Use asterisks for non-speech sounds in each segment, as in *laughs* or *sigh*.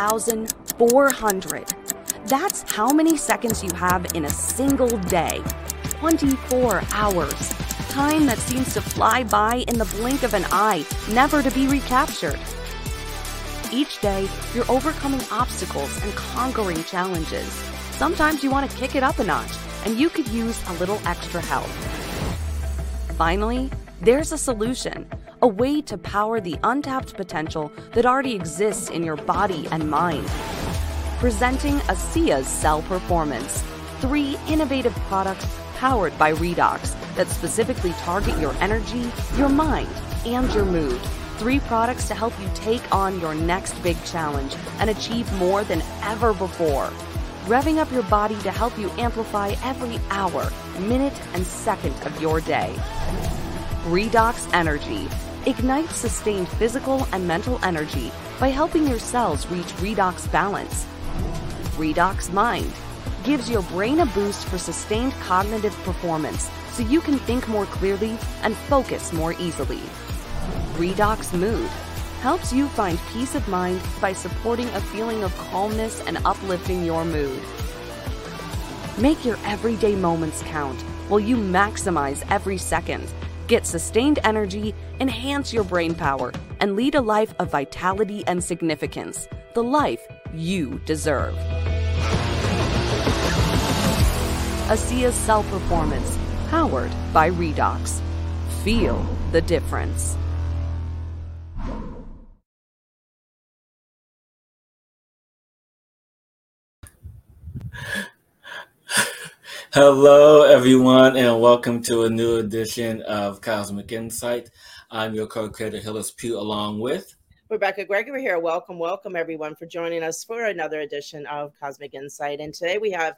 6,400. That's how many seconds you have in a single day 24 hours. Time that seems to fly by in the blink of an eye, never to be recaptured. Each day, you're overcoming obstacles and conquering challenges. Sometimes you want to kick it up a notch, and you could use a little extra help. Finally, there's a solution a way to power the untapped potential that already exists in your body and mind. Presenting ASEA's Cell Performance, three innovative products powered by Redox that specifically target your energy, your mind, and your mood. Three products to help you take on your next big challenge and achieve more than ever before. Revving up your body to help you amplify every hour, minute, and second of your day. Redox Energy ignites sustained physical and mental energy by helping your cells reach redox balance. Redox Mind gives your brain a boost for sustained cognitive performance so you can think more clearly and focus more easily. Redox Mood helps you find peace of mind by supporting a feeling of calmness and uplifting your mood. Make your everyday moments count while you maximize every second Get sustained energy, enhance your brain power, and lead a life of vitality and significance. The life you deserve. ASEA's Cell Performance, powered by Redox. Feel the difference. Hello, everyone, and welcome to a new edition of Cosmic Insight. I'm your co-creator, Hillis Pugh, along with Rebecca Gregory here. Welcome, welcome, everyone, for joining us for another edition of Cosmic Insight. And today we have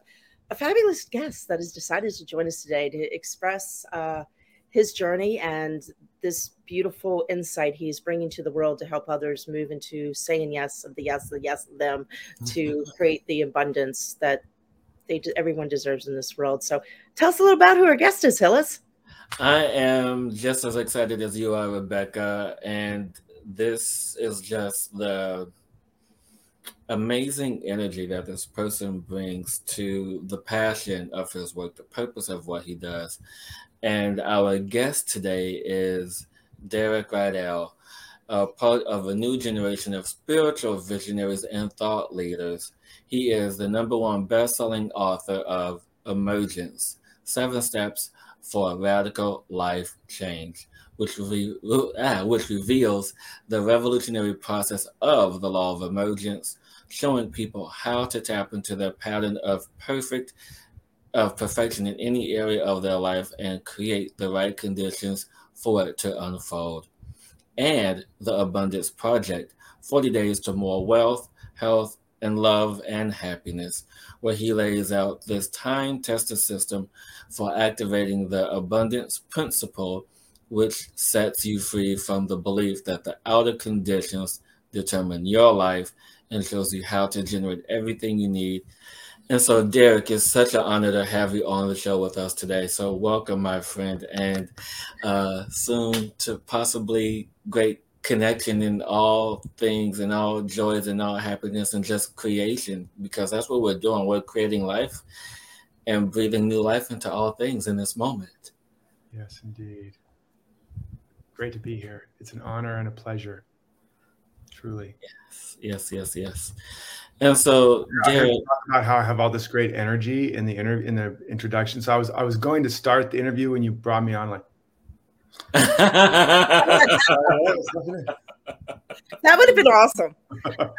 a fabulous guest that has decided to join us today to express uh, his journey and this beautiful insight he's bringing to the world to help others move into saying yes of the yes, the yes of them to *laughs* create the abundance that they everyone deserves in this world. So tell us a little about who our guest is, Hillis. I am just as excited as you are, Rebecca, and this is just the amazing energy that this person brings to the passion of his work, the purpose of what he does. And our guest today is Derek Rydall, a part of a new generation of spiritual visionaries and thought leaders he is the number one best-selling author of Emergence: Seven Steps for a Radical Life Change, which, re- ah, which reveals the revolutionary process of the law of emergence, showing people how to tap into their pattern of perfect of perfection in any area of their life and create the right conditions for it to unfold. And the Abundance Project 40 Days to More Wealth, Health, and love and happiness, where he lays out this time tested system for activating the abundance principle, which sets you free from the belief that the outer conditions determine your life and shows you how to generate everything you need. And so, Derek, it's such an honor to have you on the show with us today. So, welcome, my friend, and uh, soon to possibly great connection in all things and all joys and all happiness and just creation because that's what we're doing. We're creating life and breathing new life into all things in this moment. Yes, indeed. Great to be here. It's an honor and a pleasure. Truly. Yes, yes, yes, yes. And so, Jared, about how I have all this great energy in the inter- in the introduction. So I was I was going to start the interview when you brought me on, like, *laughs* that would have been awesome. *laughs*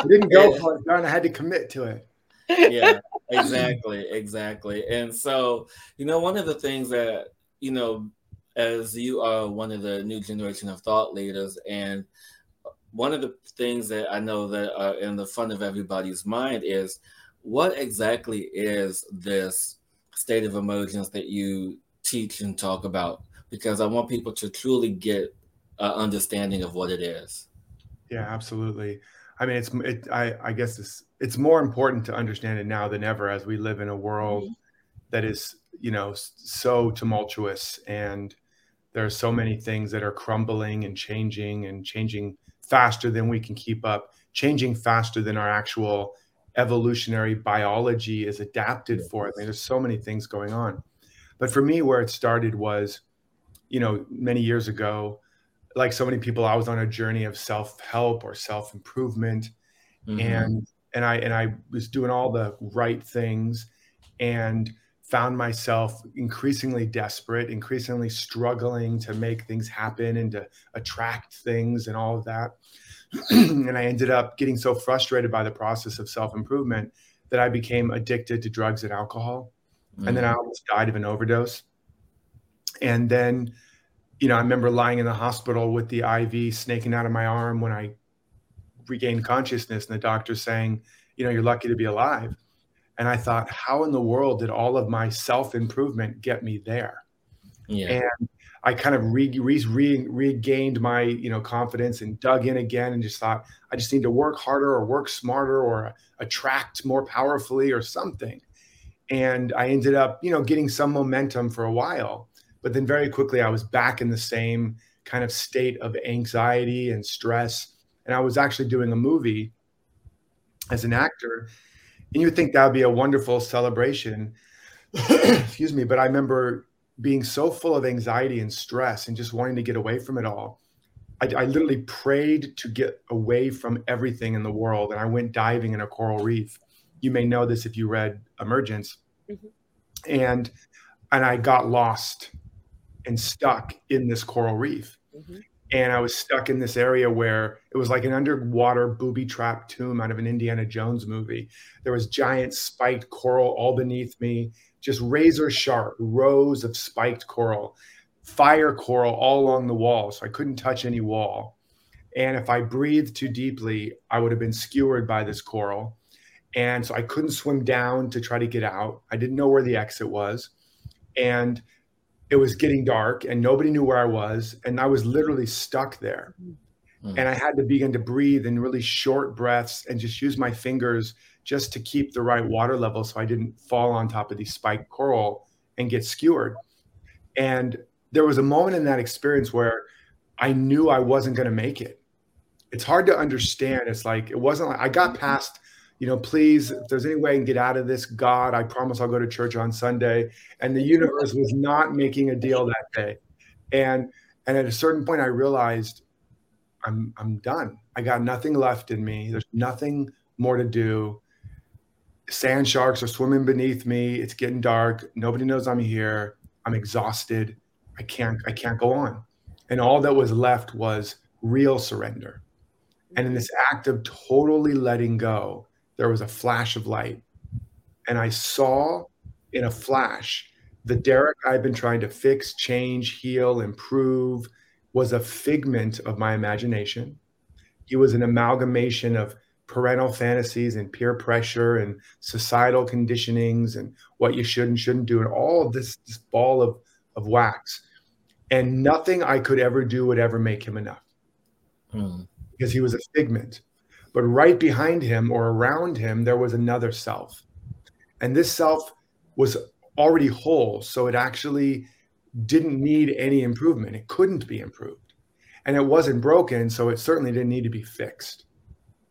I didn't go for it, darn, I had to commit to it. yeah, exactly, exactly. And so, you know, one of the things that, you know, as you are one of the new generation of thought leaders, and one of the things that I know that are in the front of everybody's mind is what exactly is this state of emergence that you teach and talk about because I want people to truly get an understanding of what it is. Yeah, absolutely. I mean, it's it, I I guess it's it's more important to understand it now than ever as we live in a world mm-hmm. that is you know so tumultuous and there are so many things that are crumbling and changing and changing faster than we can keep up. changing faster than our actual evolutionary biology is adapted for. I mean, there's so many things going on. But for me, where it started was, you know, many years ago, like so many people, I was on a journey of self-help or self-improvement. Mm-hmm. And and I and I was doing all the right things and found myself increasingly desperate, increasingly struggling to make things happen and to attract things and all of that. *clears throat* and I ended up getting so frustrated by the process of self improvement that I became addicted to drugs and alcohol. Mm-hmm. And then I mm. almost died of an overdose. And then, you know, I remember lying in the hospital with the IV snaking out of my arm when I regained consciousness, and the doctor saying, you know, you're lucky to be alive. And I thought, how in the world did all of my self improvement get me there? Yeah. And I kind of re, re, re, regained my you know confidence and dug in again and just thought I just need to work harder or work smarter or attract more powerfully or something. And I ended up you know getting some momentum for a while, but then very quickly I was back in the same kind of state of anxiety and stress. And I was actually doing a movie as an actor, and you would think that would be a wonderful celebration. *clears throat* Excuse me, but I remember being so full of anxiety and stress and just wanting to get away from it all. I, I, literally prayed to get away from everything in the world. And I went diving in a coral reef. You may know this if you read Emergence. Mm-hmm. And and I got lost and stuck in this coral reef. Mm-hmm. And I was stuck in this area where it was like an underwater booby trap tomb out of an Indiana Jones movie. There was giant spiked coral all beneath me just razor sharp rows of spiked coral, fire coral all along the wall. So I couldn't touch any wall. And if I breathed too deeply, I would have been skewered by this coral. And so I couldn't swim down to try to get out. I didn't know where the exit was. And it was getting dark and nobody knew where I was. And I was literally stuck there. Mm. And I had to begin to breathe in really short breaths and just use my fingers just to keep the right water level so I didn't fall on top of these spiked coral and get skewered. And there was a moment in that experience where I knew I wasn't going to make it. It's hard to understand. It's like it wasn't like I got past, you know, please, if there's any way I can get out of this, God, I promise I'll go to church on Sunday. And the universe was not making a deal that day. And and at a certain point I realized I'm I'm done. I got nothing left in me. There's nothing more to do sand sharks are swimming beneath me. It's getting dark. Nobody knows I'm here. I'm exhausted. I can't I can't go on. And all that was left was real surrender. And in this act of totally letting go, there was a flash of light. And I saw in a flash the Derek I've been trying to fix, change, heal, improve was a figment of my imagination. He was an amalgamation of parental fantasies and peer pressure and societal conditionings and what you should and shouldn't do and all of this, this ball of, of wax and nothing i could ever do would ever make him enough hmm. because he was a figment but right behind him or around him there was another self and this self was already whole so it actually didn't need any improvement it couldn't be improved and it wasn't broken so it certainly didn't need to be fixed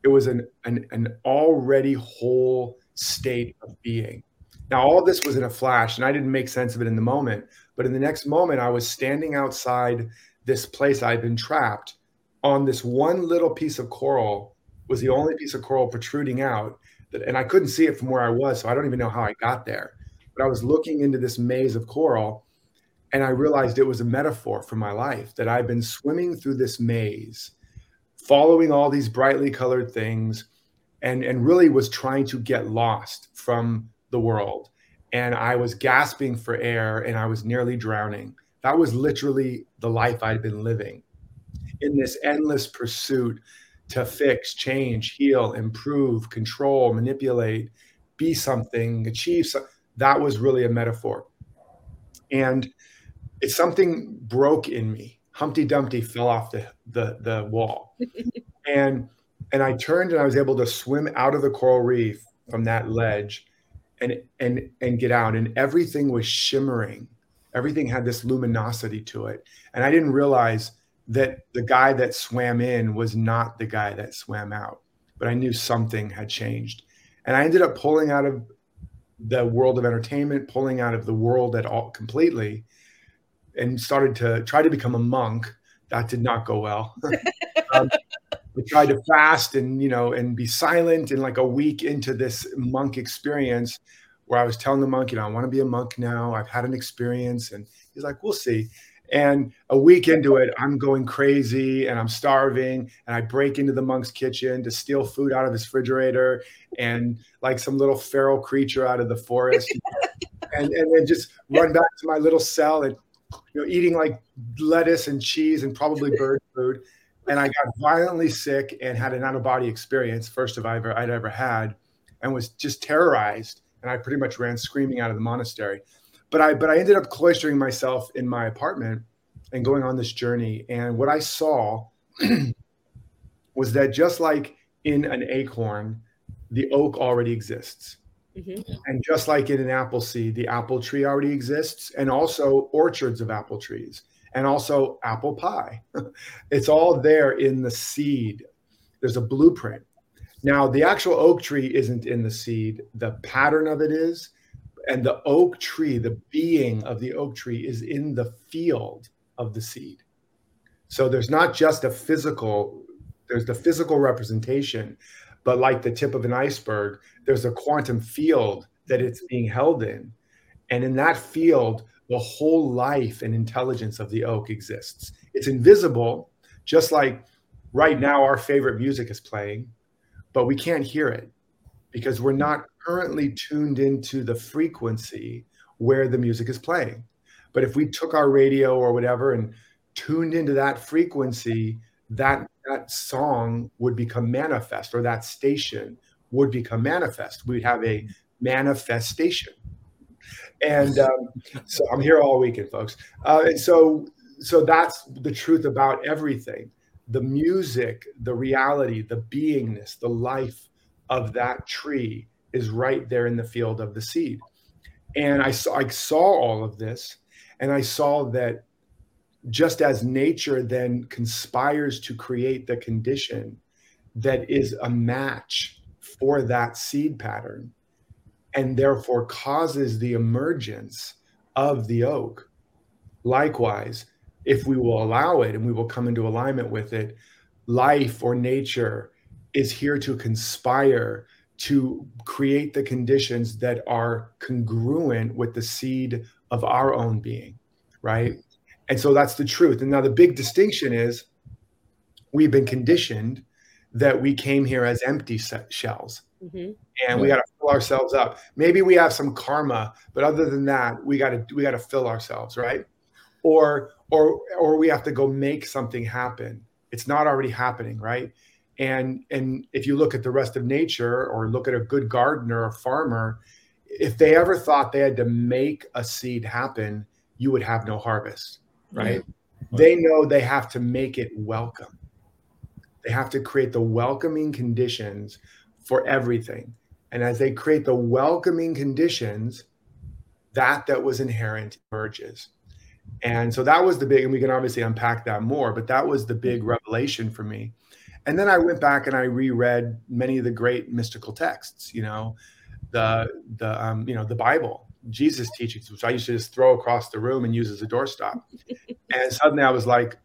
it was an, an, an already whole state of being. Now, all this was in a flash, and I didn't make sense of it in the moment. But in the next moment, I was standing outside this place I'd been trapped on this one little piece of coral was the only piece of coral protruding out that, and I couldn't see it from where I was. So I don't even know how I got there. But I was looking into this maze of coral and I realized it was a metaphor for my life that I've been swimming through this maze following all these brightly colored things and and really was trying to get lost from the world and i was gasping for air and i was nearly drowning that was literally the life i'd been living in this endless pursuit to fix change heal improve control manipulate be something achieve something that was really a metaphor and it's something broke in me Humpty Dumpty fell off the, the, the wall. *laughs* and and I turned and I was able to swim out of the coral reef from that ledge and and and get out. And everything was shimmering. Everything had this luminosity to it. And I didn't realize that the guy that swam in was not the guy that swam out. but I knew something had changed. And I ended up pulling out of the world of entertainment, pulling out of the world at all completely, and started to try to become a monk. That did not go well. *laughs* um, I tried to fast and you know and be silent. And like a week into this monk experience, where I was telling the monk, you know, I want to be a monk now. I've had an experience, and he's like, "We'll see." And a week into it, I'm going crazy and I'm starving. And I break into the monk's kitchen to steal food out of his refrigerator and like some little feral creature out of the forest. *laughs* and, and then just run back to my little cell and you know, eating like lettuce and cheese and probably bird food. And I got violently sick and had an out of body experience, first of ever I'd ever had, and was just terrorized. And I pretty much ran screaming out of the monastery but I but I ended up cloistering myself in my apartment and going on this journey. And what I saw *clears throat* was that just like in an acorn, the oak already exists. Mm-hmm. And just like in an apple seed, the apple tree already exists, and also orchards of apple trees, and also apple pie. *laughs* it's all there in the seed. There's a blueprint. Now, the actual oak tree isn't in the seed, the pattern of it is, and the oak tree, the being of the oak tree is in the field of the seed. So there's not just a physical, there's the physical representation, but like the tip of an iceberg, there's a quantum field that it's being held in. And in that field, the whole life and intelligence of the oak exists. It's invisible, just like right now our favorite music is playing, but we can't hear it because we're not currently tuned into the frequency where the music is playing. But if we took our radio or whatever and tuned into that frequency, that that song would become manifest, or that station would become manifest. We'd have a manifestation. And um, so I'm here all weekend, folks. Uh, and so, so that's the truth about everything: the music, the reality, the beingness, the life of that tree is right there in the field of the seed. And I saw, I saw all of this, and I saw that just as nature then conspires to create the condition that is a match for that seed pattern, and therefore causes the emergence of the oak. Likewise, if we will allow it and we will come into alignment with it, life or nature is here to conspire to create the conditions that are congruent with the seed of our own being, right? And so that's the truth. And now the big distinction is we've been conditioned that we came here as empty shells. Mm-hmm. And we got to fill ourselves up. Maybe we have some karma, but other than that, we got to we got to fill ourselves, right? Or or or we have to go make something happen. It's not already happening, right? And and if you look at the rest of nature or look at a good gardener or farmer if they ever thought they had to make a seed happen you would have no harvest right yeah. they know they have to make it welcome they have to create the welcoming conditions for everything and as they create the welcoming conditions that that was inherent emerges and so that was the big and we can obviously unpack that more but that was the big mm-hmm. revelation for me and then I went back and I reread many of the great mystical texts, you know, the the um, you know the Bible, Jesus teachings, which I used to just throw across the room and use as a doorstop. *laughs* and suddenly I was like,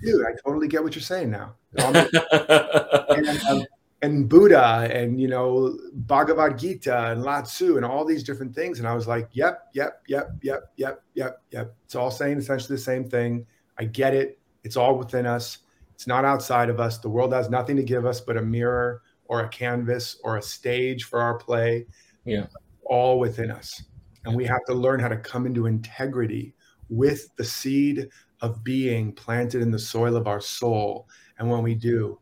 dude, I totally get what you're saying now. *laughs* and, um, and Buddha and you know Bhagavad Gita and Lao Tzu and all these different things, and I was like, yep, yep, yep, yep, yep, yep, yep. It's all saying essentially the same thing. I get it. It's all within us. It's not outside of us. The world has nothing to give us but a mirror or a canvas or a stage for our play. Yeah. All within us. And we have to learn how to come into integrity with the seed of being planted in the soil of our soul. And when we do,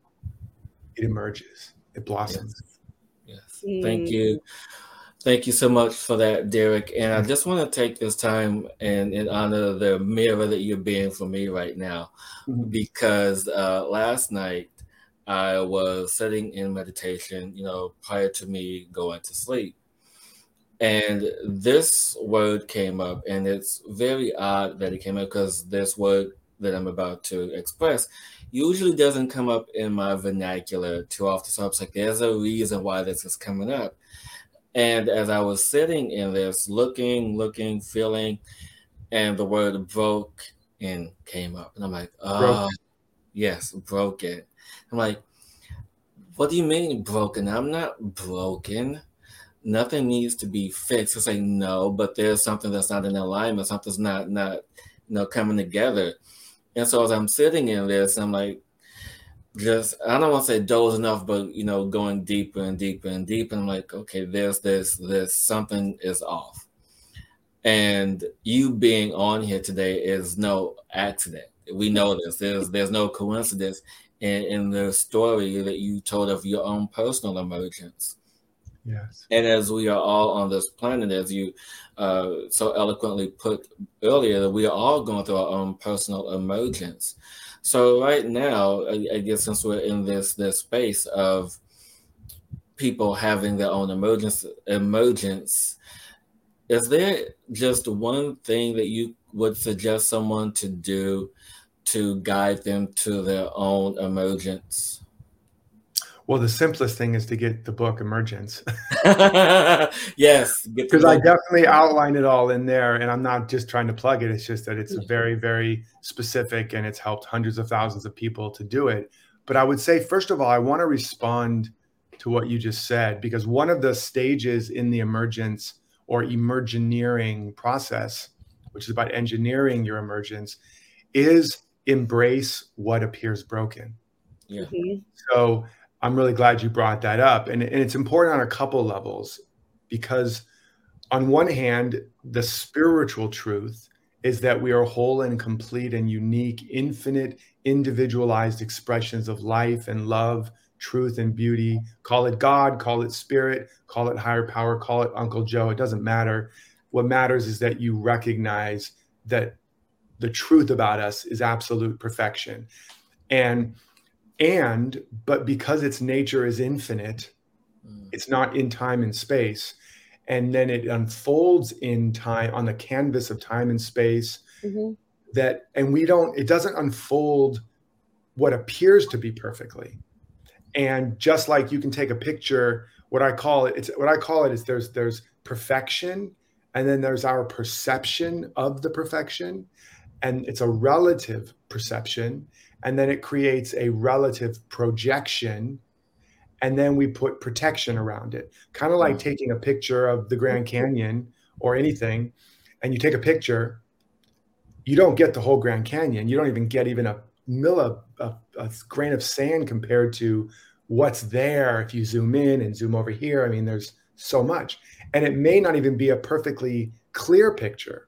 it emerges, it blossoms. Yes. yes. Thank you. Thank you so much for that, Derek. And I just want to take this time and, and honor the mirror that you're being for me right now, mm-hmm. because uh, last night I was sitting in meditation, you know, prior to me going to sleep. And this word came up, and it's very odd that it came up because this word that I'm about to express usually doesn't come up in my vernacular too often. So I was like, there's a reason why this is coming up. And as I was sitting in this, looking, looking, feeling, and the word broke and came up. And I'm like, oh, broken. Uh, yes, broken. I'm like, what do you mean broken? I'm not broken. Nothing needs to be fixed. It's like, no, but there's something that's not in alignment. Something's not, not, you know, coming together. And so as I'm sitting in this, I'm like, just I don't want to say dozing off, but you know, going deeper and deeper and deeper. And I'm like, okay, there's this, this something is off. And you being on here today is no accident. We know this. There's there's no coincidence in, in the story that you told of your own personal emergence. Yes. And as we are all on this planet, as you uh, so eloquently put earlier, that we are all going through our own personal emergence. So right now, I, I guess since we're in this this space of people having their own emergence emergence, is there just one thing that you would suggest someone to do to guide them to their own emergence? Well, the simplest thing is to get the book Emergence. *laughs* yes, because I definitely outline it all in there, and I'm not just trying to plug it. It's just that it's very, very specific, and it's helped hundreds of thousands of people to do it. But I would say, first of all, I want to respond to what you just said because one of the stages in the emergence or emergineering process, which is about engineering your emergence, is embrace what appears broken. Yeah. Mm-hmm. So I'm really glad you brought that up. And, and it's important on a couple levels because, on one hand, the spiritual truth is that we are whole and complete and unique, infinite, individualized expressions of life and love, truth and beauty. Call it God, call it spirit, call it higher power, call it Uncle Joe. It doesn't matter. What matters is that you recognize that the truth about us is absolute perfection. And and but because its nature is infinite mm. it's not in time and space and then it unfolds in time on the canvas of time and space mm-hmm. that and we don't it doesn't unfold what appears to be perfectly and just like you can take a picture what i call it it's what i call it is there's there's perfection and then there's our perception of the perfection and it's a relative perception and then it creates a relative projection and then we put protection around it. Kind of like mm. taking a picture of the grand canyon or anything and you take a picture you don't get the whole grand canyon. You don't even get even a mill a, a grain of sand compared to what's there if you zoom in and zoom over here. I mean there's so much. And it may not even be a perfectly clear picture.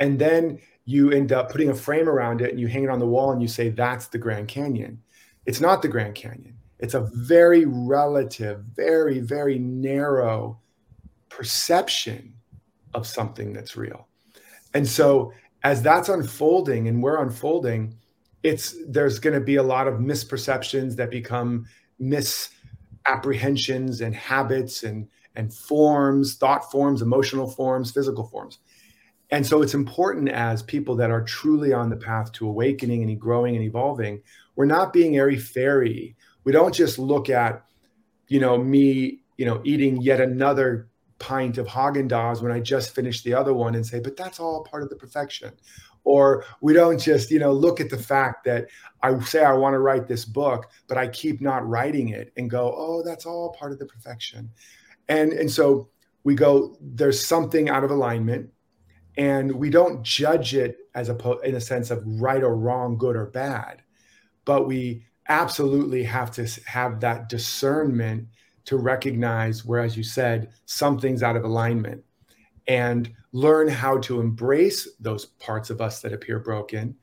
And then you end up putting a frame around it and you hang it on the wall and you say that's the Grand Canyon. It's not the Grand Canyon. It's a very relative, very, very narrow perception of something that's real. And so as that's unfolding and we're unfolding, it's there's going to be a lot of misperceptions that become misapprehensions and habits and and forms, thought forms, emotional forms, physical forms. And so it's important as people that are truly on the path to awakening and growing and evolving, we're not being airy fairy. We don't just look at, you know, me, you know, eating yet another pint of Haagen-Dazs when I just finished the other one and say, but that's all part of the perfection. Or we don't just, you know, look at the fact that I say I want to write this book, but I keep not writing it and go, oh, that's all part of the perfection. And and so we go, there's something out of alignment and we don't judge it as a in a sense of right or wrong good or bad but we absolutely have to have that discernment to recognize where as you said something's out of alignment and learn how to embrace those parts of us that appear broken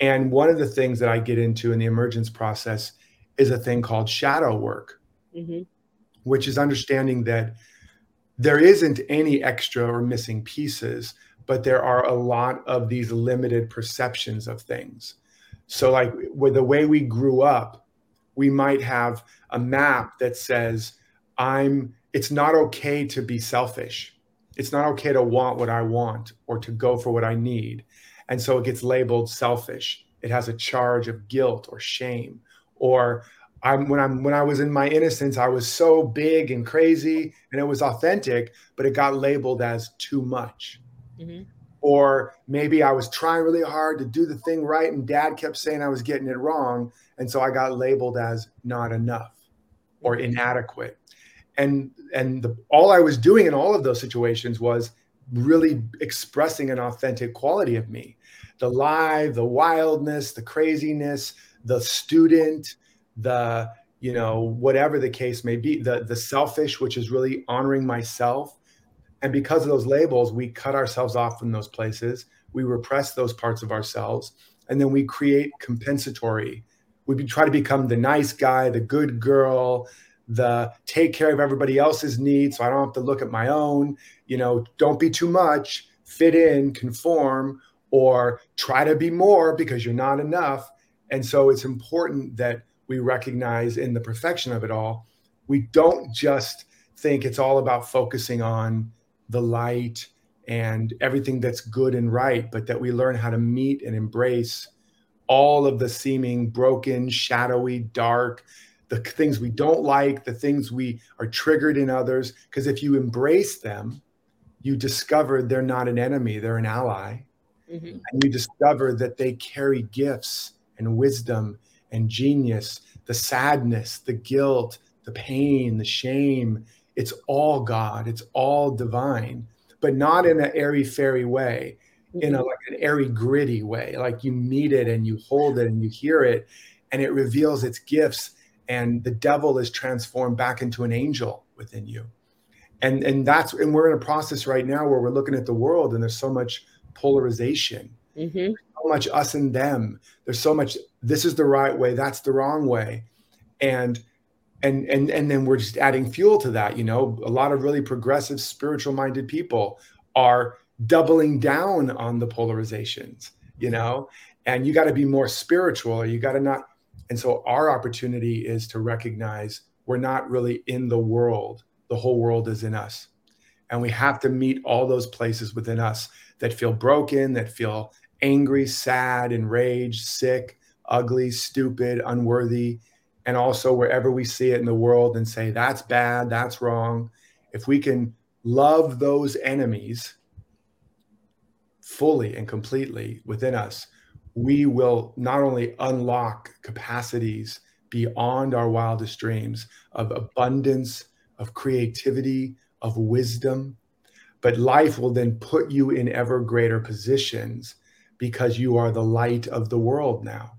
and one of the things that i get into in the emergence process is a thing called shadow work mm-hmm. which is understanding that there isn't any extra or missing pieces but there are a lot of these limited perceptions of things. So, like with the way we grew up, we might have a map that says, I'm, it's not okay to be selfish. It's not okay to want what I want or to go for what I need. And so it gets labeled selfish. it has a charge of guilt or shame. Or I'm when I'm when I was in my innocence, I was so big and crazy and it was authentic, but it got labeled as too much. Mm-hmm. Or maybe I was trying really hard to do the thing right, and dad kept saying I was getting it wrong. And so I got labeled as not enough or mm-hmm. inadequate. And and the, all I was doing in all of those situations was really expressing an authentic quality of me the live the wildness the craziness the student the you know whatever the case may be the the selfish which is really honoring myself and because of those labels we cut ourselves off from those places. We repress those parts of ourselves. And then we create compensatory. We try to become the nice guy the good girl the take care of everybody else's needs so I don't have to look at my own, you know, don't be too much, fit in, conform, or try to be more because you're not enough. And so it's important that we recognize in the perfection of it all, we don't just think it's all about focusing on the light and everything that's good and right, but that we learn how to meet and embrace all of the seeming broken, shadowy, dark, the things we don't like, the things we are triggered in others. Because if you embrace them, you discover they're not an enemy, they're an ally. Mm-hmm. And you discover that they carry gifts and wisdom and genius, the sadness, the guilt, the pain, the shame. It's all God, it's all divine, but not in an airy fairy way, mm-hmm. in a like an airy gritty way. Like you meet it and you hold it and you hear it, and it reveals its gifts and the devil is transformed back into an angel within you and and that's and we're in a process right now where we're looking at the world and there's so much polarization mm-hmm. so much us and them there's so much this is the right way that's the wrong way and and and and then we're just adding fuel to that you know a lot of really progressive spiritual minded people are doubling down on the polarizations you know and you got to be more spiritual or you got to not and so our opportunity is to recognize we're not really in the world, the whole world is in us. And we have to meet all those places within us that feel broken, that feel angry, sad, enraged, sick, ugly, stupid, unworthy. And also wherever we see it in the world and say, that's bad, that's wrong. If we can love those enemies fully and completely within us, we will not only unlock capacities beyond our wildest dreams of abundance, of creativity, of wisdom, but life will then put you in ever greater positions because you are the light of the world now.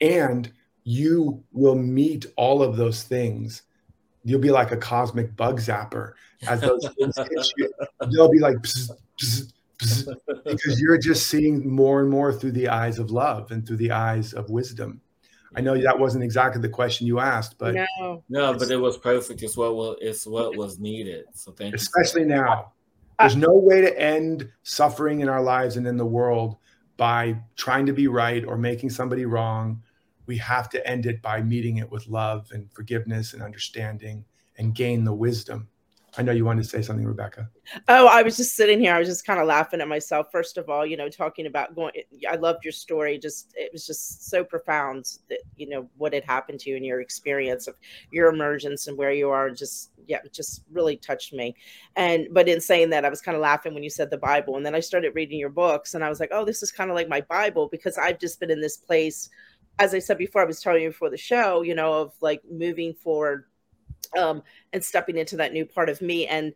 And you will meet all of those things. You'll be like a cosmic bug zapper as those things hit *laughs* you. They'll be like, psst, psst, because you're just seeing more and more through the eyes of love and through the eyes of wisdom. I know that wasn't exactly the question you asked, but no, no but it was perfect. It's what was it's what was needed. So thank especially you. Especially now. There's no way to end suffering in our lives and in the world by trying to be right or making somebody wrong. We have to end it by meeting it with love and forgiveness and understanding and gain the wisdom I know you wanted to say something, Rebecca. Oh, I was just sitting here. I was just kind of laughing at myself. First of all, you know, talking about going. I loved your story. Just it was just so profound that you know what had happened to you and your experience of your emergence and where you are. Just yeah, just really touched me. And but in saying that, I was kind of laughing when you said the Bible, and then I started reading your books, and I was like, oh, this is kind of like my Bible because I've just been in this place. As I said before, I was telling you before the show, you know, of like moving forward um, and stepping into that new part of me and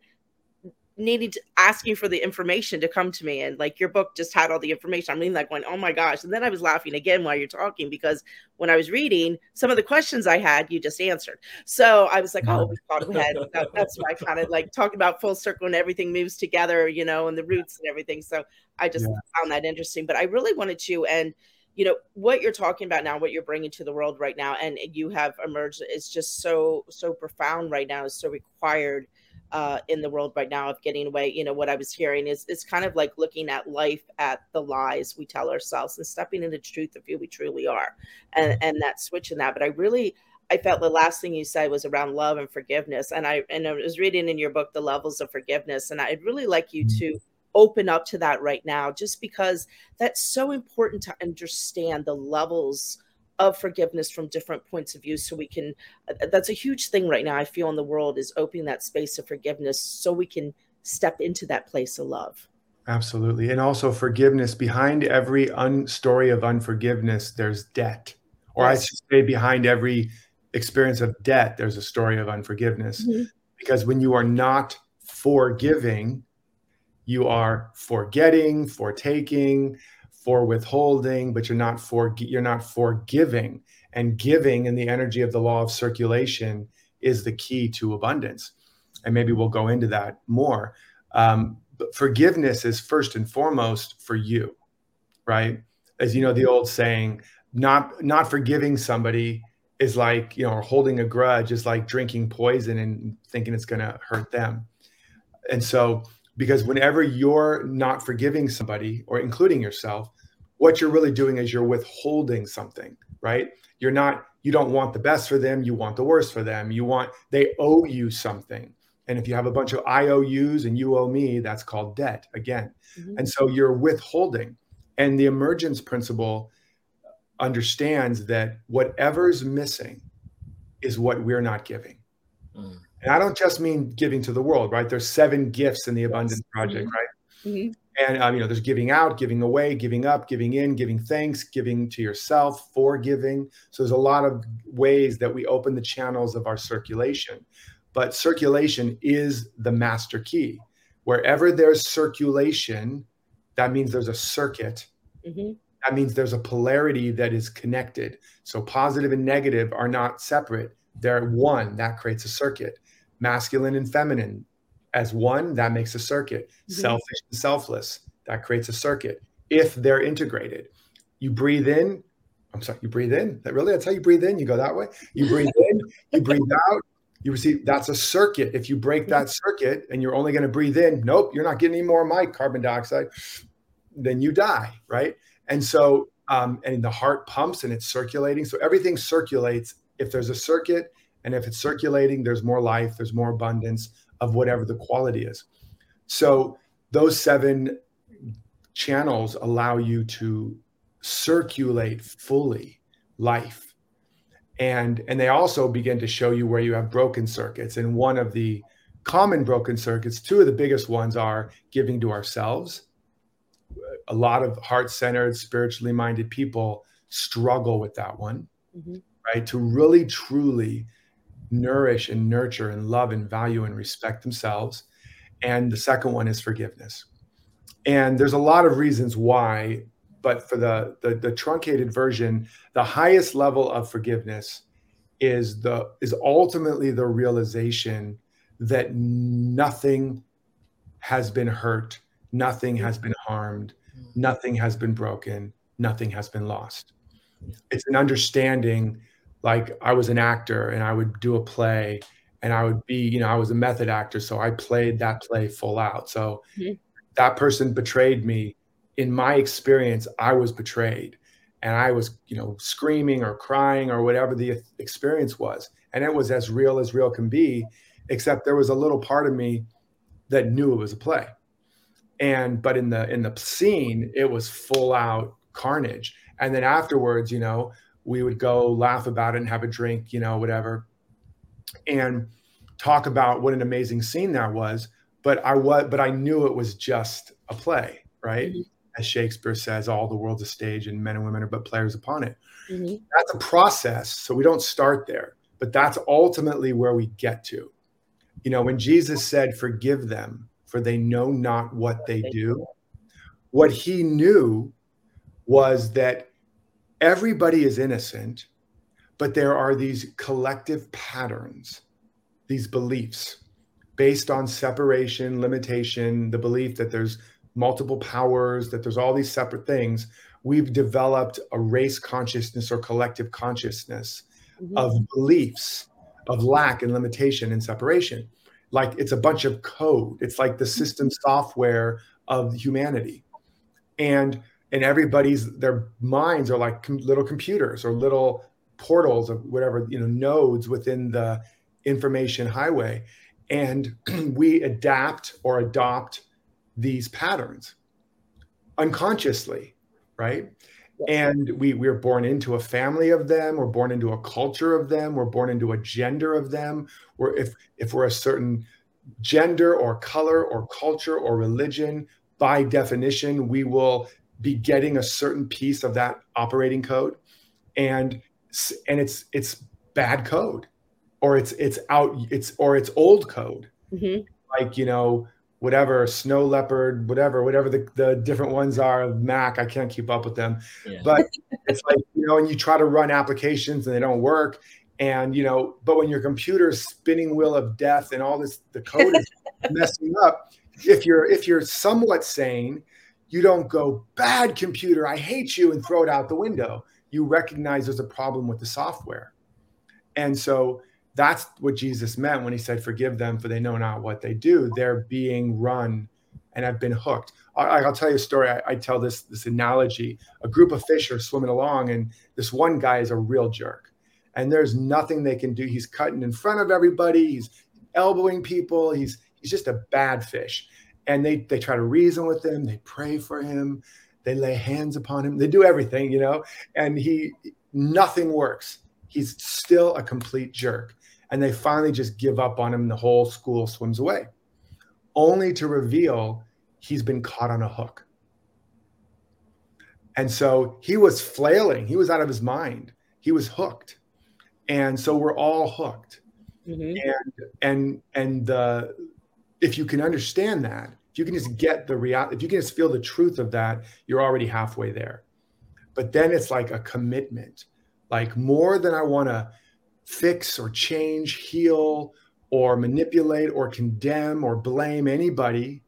needing to ask you for the information to come to me. And like your book just had all the information. I'm reading like going oh my gosh. And then i was laughing again while you're talking because when i was reading some of the questions i had you just answered. So i was like oh we *laughs* thought ahead that, that's why i kind of like talking about full circle and everything moves together you know and the roots and everything. So i just yeah. found that interesting. But i really wanted to and you know what you're talking about now what you're bringing to the world right now and you have emerged is just so so profound right now is so required uh, in the world right now of getting away. You know what i was hearing is it's kind of like looking at life at the lies we tell ourselves and stepping into the truth of who we truly are and and that switch in that. But i really i felt the last thing you said was around love and forgiveness and i and i was reading in your book the levels of forgiveness and i'd really like you to open up to that right now, just because that's so important to understand the levels of forgiveness from different points of view so we can uh, that's a huge thing right now i feel in the world is opening that space of forgiveness so we can step into that place of love absolutely and also forgiveness behind every un- story of unforgiveness there's debt or yes. i should say behind every experience of debt there's a story of unforgiveness mm-hmm. because when you are not forgiving you are forgetting fortaking for withholding, but you're not for you're not forgiving. And giving in the energy of the law of circulation is the key to abundance. And maybe we'll go into that more. Um, but forgiveness is first and foremost for you, right? As you know, the old saying, not not forgiving somebody is like you know, holding a grudge is like drinking poison and thinking it's going to hurt them. And so because whenever you're not forgiving somebody or including yourself what you're really doing is you're withholding something right? You're not you don't want the best for them you want the worst for them. You want they owe you something. And if you have a bunch of IOUs and you owe me that's called debt again. Mm-hmm. and so you're withholding. And the emergence principle understands that whatever's missing is what we're not giving. Mm. And I don't just mean giving to the world, right? There's seven gifts in the Abundance Project, mm-hmm. right? Mm-hmm. And um, you know, there's giving out, giving away, giving up, giving in, giving thanks, giving to yourself, forgiving. So there's a lot of ways that we open the channels of our circulation. But circulation is the master key. Wherever there's circulation, that means there's a circuit. Mm-hmm. That means there's a polarity that is connected. So positive and negative are not separate. They're one. That creates a circuit masculine and feminine as one, that makes a circuit. Mm-hmm. Selfish and selfless, that creates a circuit. If they're integrated, you breathe in. I'm sorry, you breathe in. That really, that's how you breathe in. You go that way. You breathe *laughs* in, you breathe out. You receive. That's a circuit. If you break that circuit and you're only going to breathe in, nope, you're not getting any more of my carbon dioxide. Then you die, right? And so, um, and the heart pumps and it's circulating. So everything circulates. If there's a circuit, and if it's circulating, there's more life, there's more abundance of whatever the quality is. So those seven channels allow you to circulate fully life. And, and they also begin to show you where you have broken circuits. And one of the common broken circuits, two of the biggest ones are giving to ourselves. A lot of heart centered, spiritually minded people struggle with that one, mm-hmm. right? To really, truly nourish and nurture and love and value and respect themselves. And the second one is forgiveness. And there's a lot of reasons why, but for the, the, the truncated version, the highest level of forgiveness is the is ultimately the realization that nothing has been hurt, nothing has been harmed, nothing has been broken, nothing has been lost. It's an understanding like I was an actor and I would do a play and I would be, you know, I was a method actor. So I played that play full out. So mm-hmm. that person betrayed me. In my experience, I was betrayed and I was, you know, screaming or crying or whatever the experience was. And it was as real as real can be, except there was a little part of me that knew it was a play. And but in the in the scene, it was full out carnage. And then afterwards, you know, we would go laugh about it and have a drink, you know, whatever, and talk about what an amazing scene that was. But I was, but I knew it was just a play, right? Mm-hmm. As Shakespeare says, all the world's a stage, and men and women are but players upon it. Mm-hmm. That's a process, so we don't start there, but that's ultimately where we get to. You know, when Jesus said, "Forgive them, for they know not what they do," what he knew was that everybody is innocent, but there are these collective patterns, these beliefs based on separation, limitation, the belief that there's multiple powers, that there's all these separate things. We've developed a race consciousness or collective consciousness mm-hmm. of beliefs of lack and limitation and separation. Like it's a bunch of code. It's like the system software of humanity. And and everybody's their minds are like com- little computers or little portals of whatever you know nodes within the information highway and *clears throat* we adapt or adopt these patterns unconsciously, right? And we we're born into a family of them, we're born into a culture of them, we're born into a gender of them. Or if if we're a certain gender or color or culture or religion, by definition, we will be getting a certain piece of that operating code. And and it's it's bad code or it's it's out it's or it's old code. Mm-hmm. Like, you know, whatever snow leopard whatever whatever the, the different ones are of mac i can't keep up with them yeah. but it's like you know and you try to run applications and they don't work and you know but when your computer's spinning wheel of death and all this the code is *laughs* messing up if you're if you're somewhat sane you don't go bad computer i hate you and throw it out the window you recognize there's a problem with the software and so that's what Jesus meant when he said, Forgive them, for they know not what they do. They're being run and have been hooked. I, will tell you a story. I, I, tell this this analogy. A group of fish are swimming along, and this one guy is a real jerk. And there's nothing they can do. He's cutting in front of everybody. He's elbowing people. He's he's just a bad fish. And they they try to reason with him. They pray for him. They lay hands upon him. They do everything, you know. And he nothing works. He's still a complete jerk and they finally just give up on him. The whole school swims away, only to reveal he's been caught on a hook. And so he was flailing. He was out of his mind. He was hooked. And so we're all hooked. Mm-hmm. And and and the if you can understand that, if you can just get the reality, if you can just feel the truth of that, you're already halfway there. But then it's like a commitment, like more than I want to fix or change, heal or manipulate or condemn or blame anybody,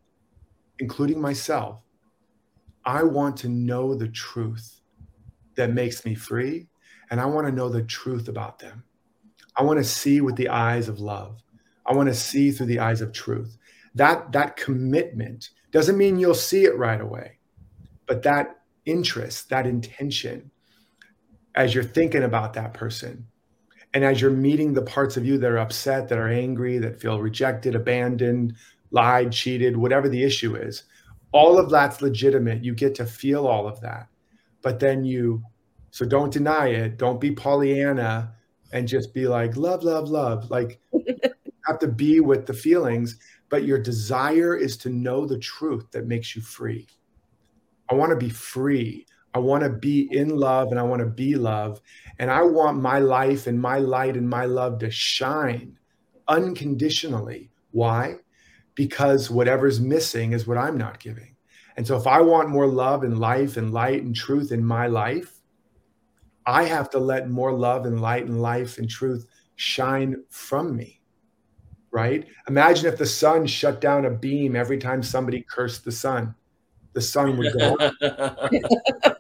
including myself. I want to know the truth that makes me free. And I want to know the truth about them. I want to see with the eyes of love. I want to see through the eyes of truth. That, that commitment doesn't mean you'll see it right away, but that interest, that intention, as you're thinking about that person, and as you're meeting the parts of you that are upset, that are angry, that feel rejected, abandoned, lied, cheated, whatever the issue is, all of that's legitimate. You get to feel all of that. But then you, so don't deny it. Don't be Pollyanna and just be like, love, love, love. Like, *laughs* have to be with the feelings, but your desire is to know the truth that makes you free. I want to be free. I want to be in love and I want to be love. And I want my life and my light and my love to shine unconditionally. Why? Because whatever's missing is what I'm not giving. And so if I want more love and life and light and truth in my life, I have to let more love and light and life and truth shine from me. Right? Imagine if the sun shut down a beam every time somebody cursed the sun. The sun would go. *laughs*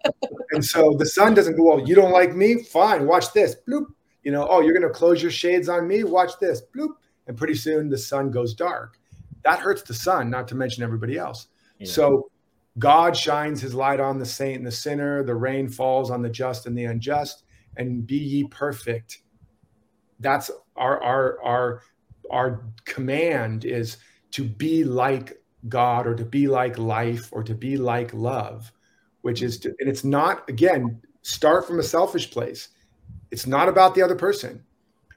And so the sun doesn't go, well, you don't like me? Fine, watch this. Bloop. You know, oh, you're going to close your shades on me? Watch this. Bloop. And pretty soon the sun goes dark. That hurts the sun, not to mention everybody else. Yeah. So God shines his light on the saint and the sinner. The rain falls on the just and the unjust. And be ye perfect. That's our our our our command is to be like God or to be like life or to be like love which is to, and it's not again start from a selfish place. It's not about the other person.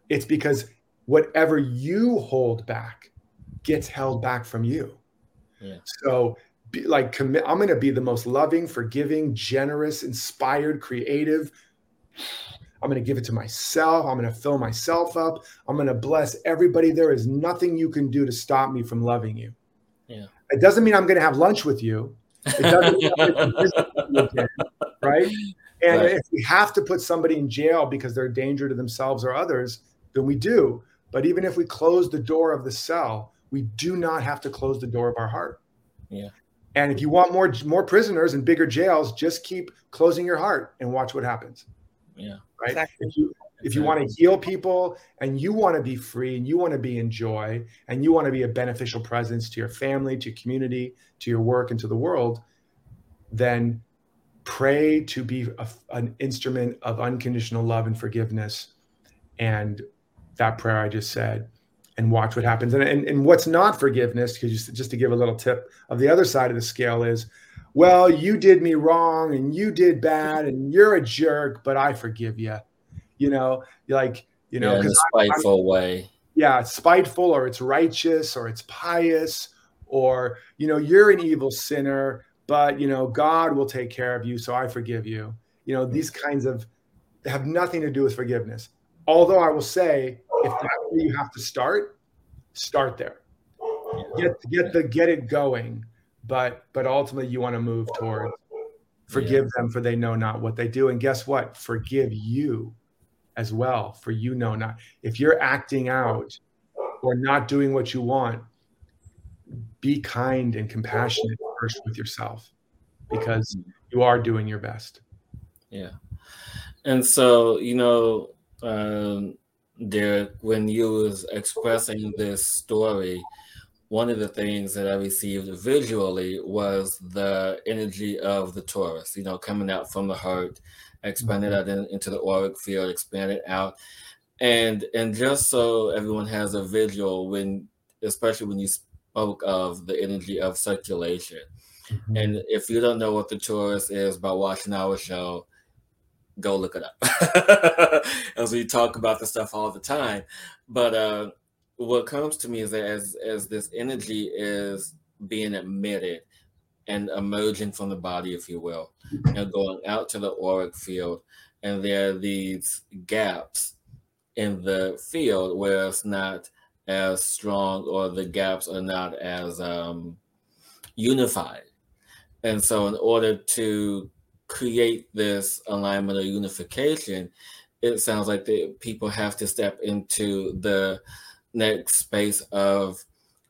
It's because whatever you hold back gets held back from you. Yeah. so be, like commit i'm going to be the most loving forgiving generous inspired creative i'm going to give it to myself i'm going to fill myself up i'm going to bless everybody there is nothing you can do to stop me from loving you yeah it doesn't mean i'm going to have lunch with you it doesn't right? And right. if we have to put somebody in jail because they're a danger to themselves or others, then we do. But even if we close the door of the cell, we do not have to close the door of our heart. Yeah. And if you want more more prisoners and bigger jails, just keep closing your heart and watch what happens. Yeah. Right. Exactly. If you if you want to heal people and you want to be free and you want to be in joy and you want to be a beneficial presence to your family, to your community, to your work, and to the world, then pray to be a, an instrument of unconditional love and forgiveness. And that prayer I just said. and watch what happens. And, and, and what's not forgiveness, because just, just to give a little tip of the other side of the scale is, well, you did me wrong and you did bad and you're a jerk, but I forgive you. You know, like, you know, yeah, in a spiteful I, way. Yeah, it's spiteful or it's righteous or it's pious or, you know, you're an evil sinner, but, you know, God will take care of you. So I forgive you. You know, these kinds of have nothing to do with forgiveness. Although I will say, if that's where you have to start, start there. Get get the get it going but but ultimately you want to move towards forgive yeah. them for they know not what they do. And guess what? Forgive you as well for you know not if you're acting out or not doing what you want be kind and compassionate first with yourself because you are doing your best. Yeah. And so you know um derek when you was expressing this story one of the things that I received visually was the energy of the torus, you know, coming out from the heart, expanded mm-hmm. out in, into the auric field, expanded out. And and just so everyone has a visual when especially when you spoke of the energy of circulation. Mm-hmm. And if you don't know what the torus is by watching our show, go look it up. *laughs* As we talk about the stuff all the time. But uh what comes to me is that as as this energy is being emitted and emerging from the body, if you will, know, going out to the auric field, and there are these gaps in the field where it's not as strong or the gaps are not as um, unified. And so, in order to create this alignment or unification, it sounds like the people have to step into the next space of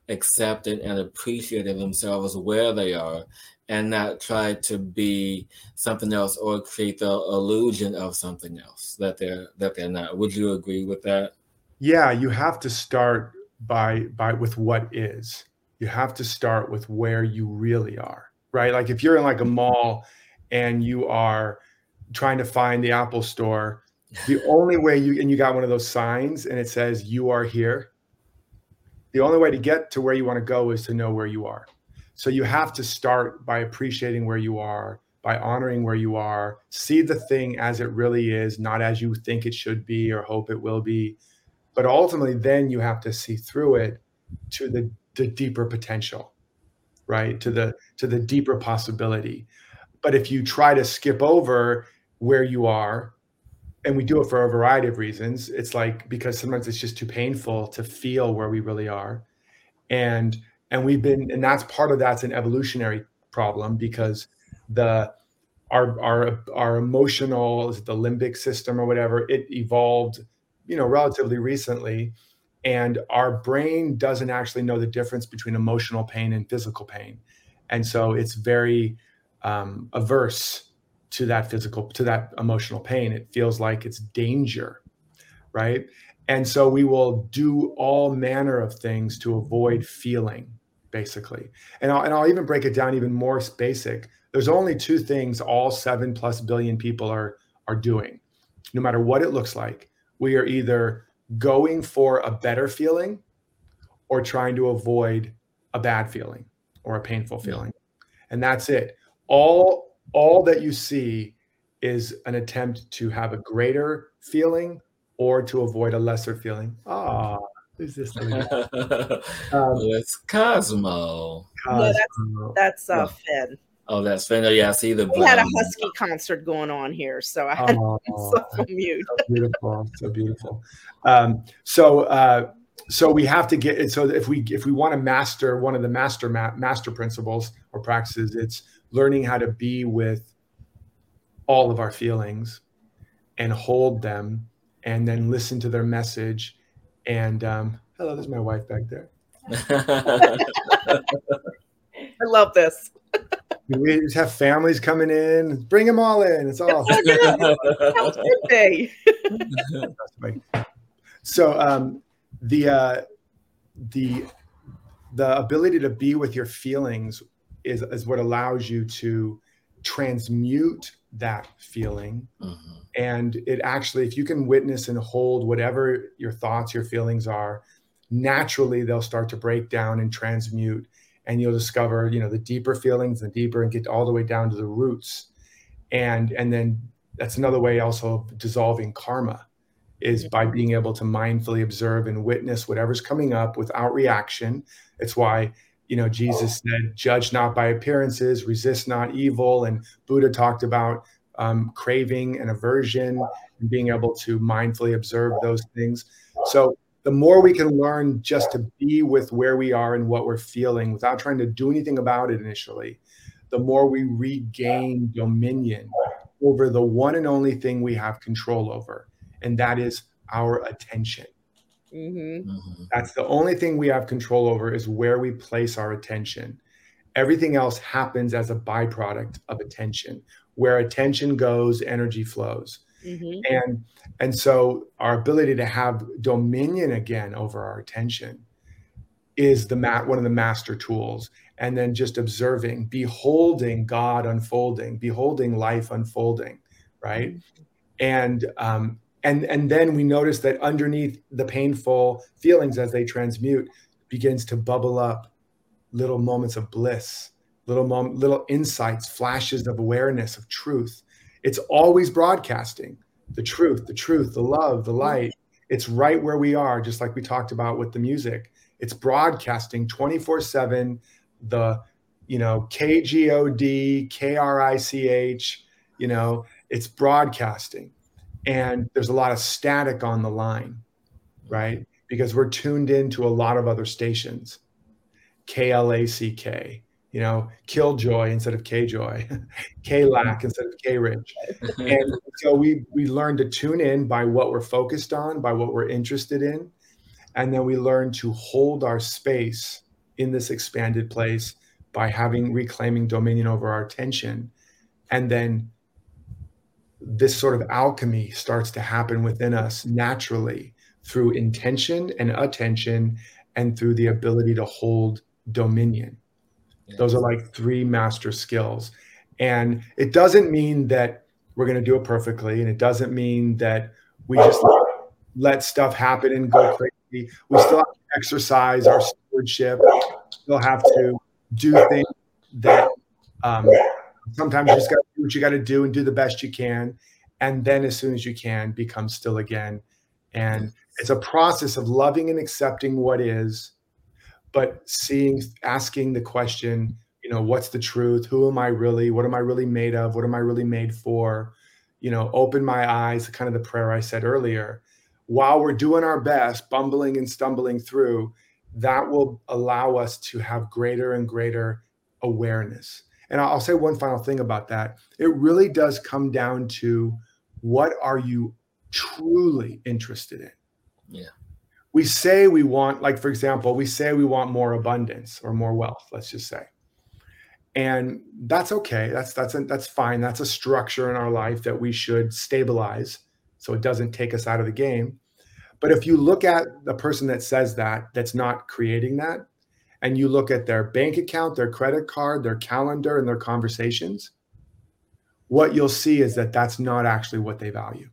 accepting and appreciating themselves where they are and not try to be something else or create the illusion of something else that they're that they're not. Would you agree with that? Yeah you have to start by by with what is. You have to start with where you really are right? Like if you're in like a mall and you are trying to find the apple store the only way you and you got one of those signs and it says you are here. The only way to get to where you want to go is to know where you are. So you have to start by appreciating where you are by honoring where you are. See the thing as it really is not as you think it should be or hope it will be. But ultimately then you have to see through it to the, the deeper potential right? To the to the deeper possibility. But if you try to skip over where you are and we do it for a variety of reasons. It's like because sometimes it's just too painful to feel where we really are. And and we've been and that's part of that's an evolutionary problem because the our our our emotional is it the limbic system or whatever it evolved you know relatively recently. And our brain doesn't actually know the difference between emotional pain and physical pain. And so it's very um, averse to that physical to that emotional pain it feels like it's danger right? And so we will do all manner of things to avoid feeling basically. And I'll, and I'll even break it down even more basic. There's only two things all 7 plus billion people are are doing. No matter what it looks like we are either going for a better feeling or trying to avoid a bad feeling or a painful feeling. And that's it. All all that you see is an attempt to have a greater feeling or to avoid a lesser feeling. Ah, oh, who's this? *laughs* um, it's Cosmo. Cosmo. No, that's that's uh, Finn. Oh, that's Finn. Oh, yeah, I see the. We had a husky concert going on here, so I had oh, *laughs* myself mute. so *laughs* beautiful, so beautiful. Um, so, uh, so we have to get. So if we if we want to master one of the master ma- master principles or practices, it's learning how to be with all of our feelings and hold them and then listen to their message. And um, hello there's my wife back there. *laughs* I love this. We just have families coming in. Bring them all in. It's all *laughs* so um, the uh, the the ability to be with your feelings is, is what allows you to transmute that feeling. Mm-hmm. And it actually, if you can witness and hold whatever your thoughts, your feelings are, naturally they'll start to break down and transmute and you'll discover you know the deeper feelings and deeper and get all the way down to the roots and and then that's another way also of dissolving karma is by being able to mindfully observe and witness whatever's coming up without reaction it's why you know jesus said judge not by appearances resist not evil and buddha talked about um, craving and aversion and being able to mindfully observe those things. So the more we can learn just to be with where we are and what we're feeling without trying to do anything about it initially the more we regain dominion over the one and only thing we have control over and that is our attention Mm-hmm. Mm-hmm. That's the only thing we have control over is where we place our attention. Everything else happens as a byproduct of attention. Where attention goes, energy flows. Mm-hmm. And and so our ability to have dominion again over our attention is the mat one of the master tools. And then just observing, beholding God unfolding, beholding life unfolding, right? And um, and and then we notice that underneath the painful feelings as they transmute begins to bubble up little moments of bliss little mom, little insights flashes of awareness of truth. It's always broadcasting the truth the truth the love the light. It's right where we are just like we talked about with the music. It's broadcasting 24 7 the you know kgod krich you know it's broadcasting and there's a lot of static on the line, right? Because we're tuned into a lot of other stations, KLACK, you know, Killjoy instead of KJoy, *laughs* KLAC instead of K-Rich. *laughs* And so we we learn to tune in by what we're focused on, by what we're interested in, and then we learn to hold our space in this expanded place by having reclaiming dominion over our attention, and then this sort of alchemy starts to happen within us naturally through intention and attention and through the ability to hold dominion. Those are like three master skills. And it doesn't mean that we're going to do it perfectly. And it doesn't mean that we just let stuff happen and go crazy. We still have to exercise our stewardship, we still have to do things that um, sometimes you just got to do what you got to do and do the best you can. And then as soon as you can, become still again. And it's a process of loving and accepting what is, but seeing, asking the question, you know, what's the truth? Who am I really? What am I really made of? What am I really made for? You know, open my eyes, kind of the prayer I said earlier. While we're doing our best, bumbling and stumbling through, that will allow us to have greater and greater awareness and I'll say one final thing about that. It really does come down to what are you truly interested in? Yeah. We say we want, like, for example, we say we want more abundance or more wealth, let's just say. And that's okay. That's that's a, that's fine. That's a structure in our life that we should stabilize so it doesn't take us out of the game. But if you look at the person that says that, that's not creating that, and you look at their bank account, their credit card, their calendar, and their conversations, what you'll see is that that's not actually what they value.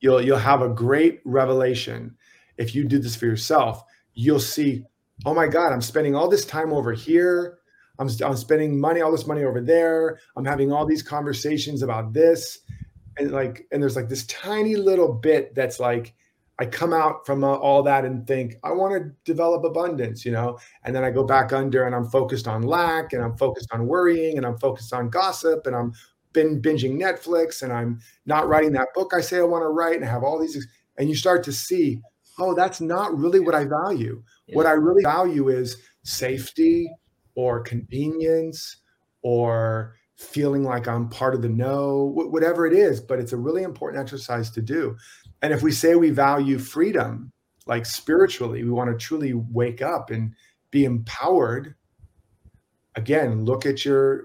You'll you'll have a great revelation if you do this for yourself. You'll see, oh my God, I'm spending all this time over here. I'm, I'm spending money, all this money over there. I'm having all these conversations about this, and like, and there's like this tiny little bit that's like I come out from uh, all that and think I want to develop abundance, you know, and then I go back under and I'm focused on lack and I'm focused on worrying and I'm focused on gossip and I'm been binging Netflix and I'm not writing that book I say I want to write and have all these and you start to see, oh, that's not really what I value. Yeah. What I really value is safety or convenience or feeling like I'm part of the know, whatever it is, but it's a really important exercise to do. And if we say we value freedom, like spiritually, we want to truly wake up and be empowered. Again, look at your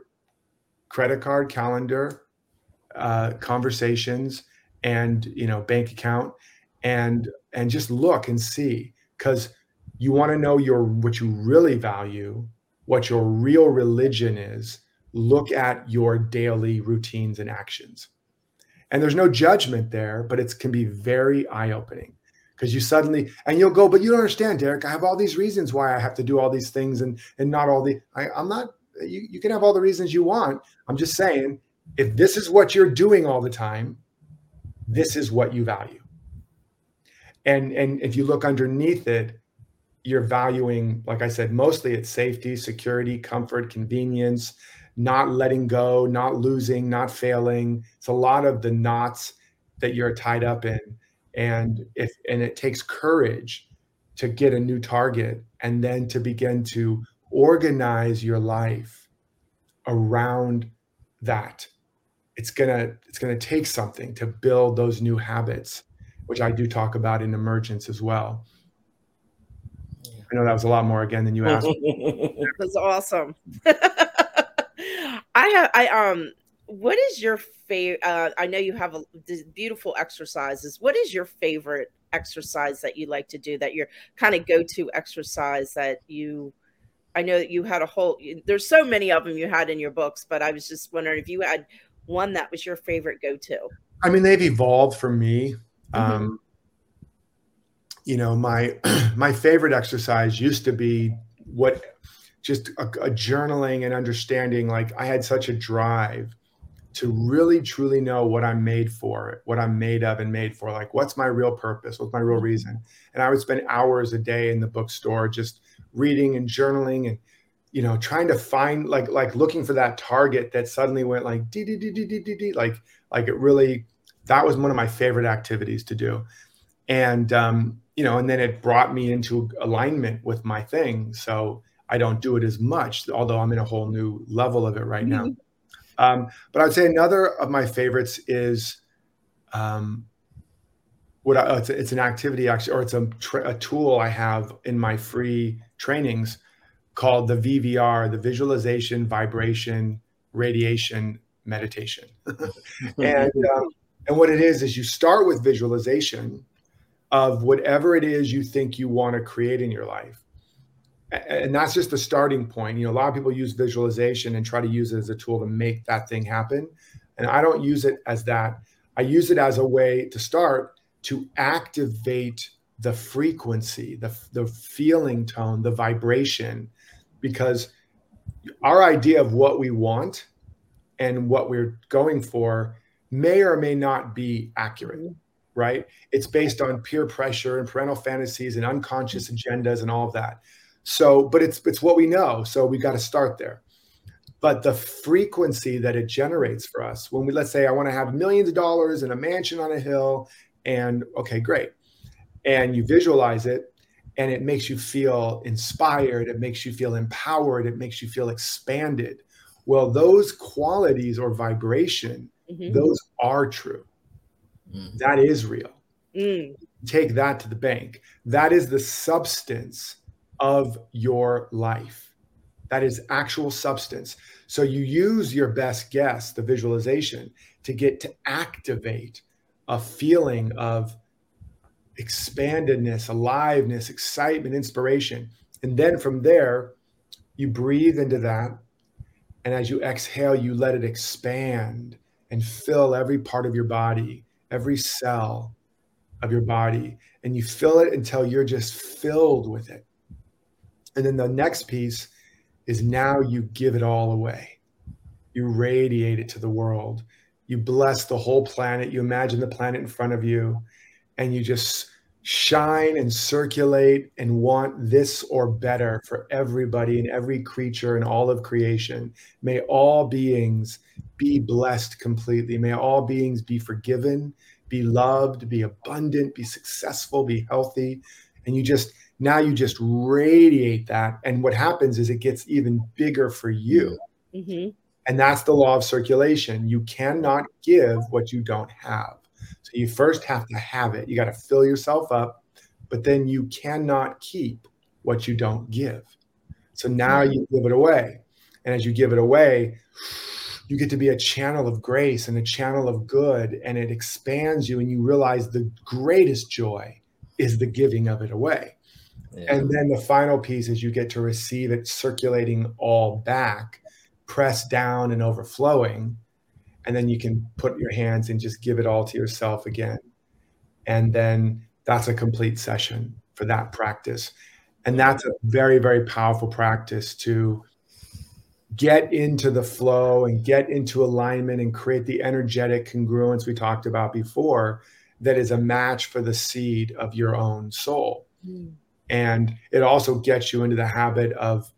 credit card calendar, uh, conversations, and you know bank account, and and just look and see because you want to know your what you really value, what your real religion is. Look at your daily routines and actions and there's no judgment there but it can be very eye-opening. Because you suddenly and you'll go but you don't understand derek. I have all these reasons why i have to do all these things and and not all the I, i'm not you, you can have all the reasons you want. I'm just saying if this is what you're doing all the time this is what you value. And and if you look underneath it you're valuing like i said mostly it's safety security comfort convenience not letting go not losing not failing. It's a lot of the knots that you're tied up in. And if and it takes courage to get a new target and then to begin to organize your life around that. It's gonna it's gonna take something to build those new habits which i do talk about in emergence as well. I know that was a lot more again than you asked. *laughs* That's awesome *laughs* i have i um what is your favorite? Uh, I know you have a, beautiful exercises. What is your favorite exercise that you like to do? That your kind of go to exercise that you? I know that you had a whole. There's so many of them you had in your books, but I was just wondering if you had one that was your favorite go to. I mean, they've evolved for me. Mm-hmm. Um, you know, my *clears throat* my favorite exercise used to be what just a, a, journaling and understanding like i had such a drive to really truly know what I'm made for, what I'm made of and made for. Like, what's my real purpose? What's my real mm-hmm. reason? And I would spend hours a day in the bookstore just reading and journaling and, you know, trying to find like like looking for that target that suddenly went like d d d d d d d like like it really that was one of my favorite activities to do. And um, you know, and then it brought me into alignment with my thing. So I don't do it as much, although I'm in a whole new level of it right now. Mm-hmm um, but I'd say another of my favorites is um, what I, it's, it's, an activity actually, or it's a, a tool I have in my free trainings called the VVR, the Visualization, Vibration, Radiation Meditation. *laughs* and um, and what it is is you start with visualization of whatever it is you think you want to create in your life and that's just the starting point. You know, a lot of people use visualization and try to use it as a tool to make that thing happen. And I don't use it as that. I use it as a way to start to activate the frequency, the, the feeling tone, the vibration, because our idea of what we want and what we're going for may or may not be accurate, right? It's based on peer pressure and parental fantasies and unconscious mm-hmm. agendas and all of that. So, but it's it's what we know. So we got to start there. But the frequency that it generates for us, when we let's say I want to have millions of dollars and a mansion on a hill, and okay, great. And you visualize it and it makes you feel inspired, it makes you feel empowered, it makes you feel expanded. Well, those qualities or vibration, mm-hmm. those are true. Mm. That is real. Mm. Take that to the bank. That is the substance of your life. That is actual substance. So you use your best guess, the visualization, to get to activate a feeling of expandedness, aliveness, excitement, inspiration. And then from there, you breathe into that. And as you exhale, you let it expand and fill every part of your body, every cell of your body. And you fill it until you're just filled with it. And then the next piece is now you give it all away. You radiate it to the world. You bless the whole planet. You imagine the planet in front of you and you just shine and circulate and want this or better for everybody and every creature and all of creation. May all beings be blessed completely. May all beings be forgiven, be loved, be abundant, be successful, be healthy. And you just now you just radiate that and what happens is it gets even bigger for you. Mm-hmm. and that's the law of circulation. You cannot give what you don't have. So you first have to have it. You got to fill yourself up but then you cannot keep what you don't give. So now you give it away. And as you give it away you get to be a channel of grace and a channel of good and it expands you and you realize the greatest joy is the giving of it away and then the final piece is you get to receive it circulating all back, pressed down and overflowing. And then you can put your hands and just give it all to yourself again. And then that's a complete session for that practice. And that's a very, very powerful practice to get into the flow and get into alignment and create the energetic congruence we talked about before that is a match for the seed of your own soul. Mm. And it also gets you into the habit of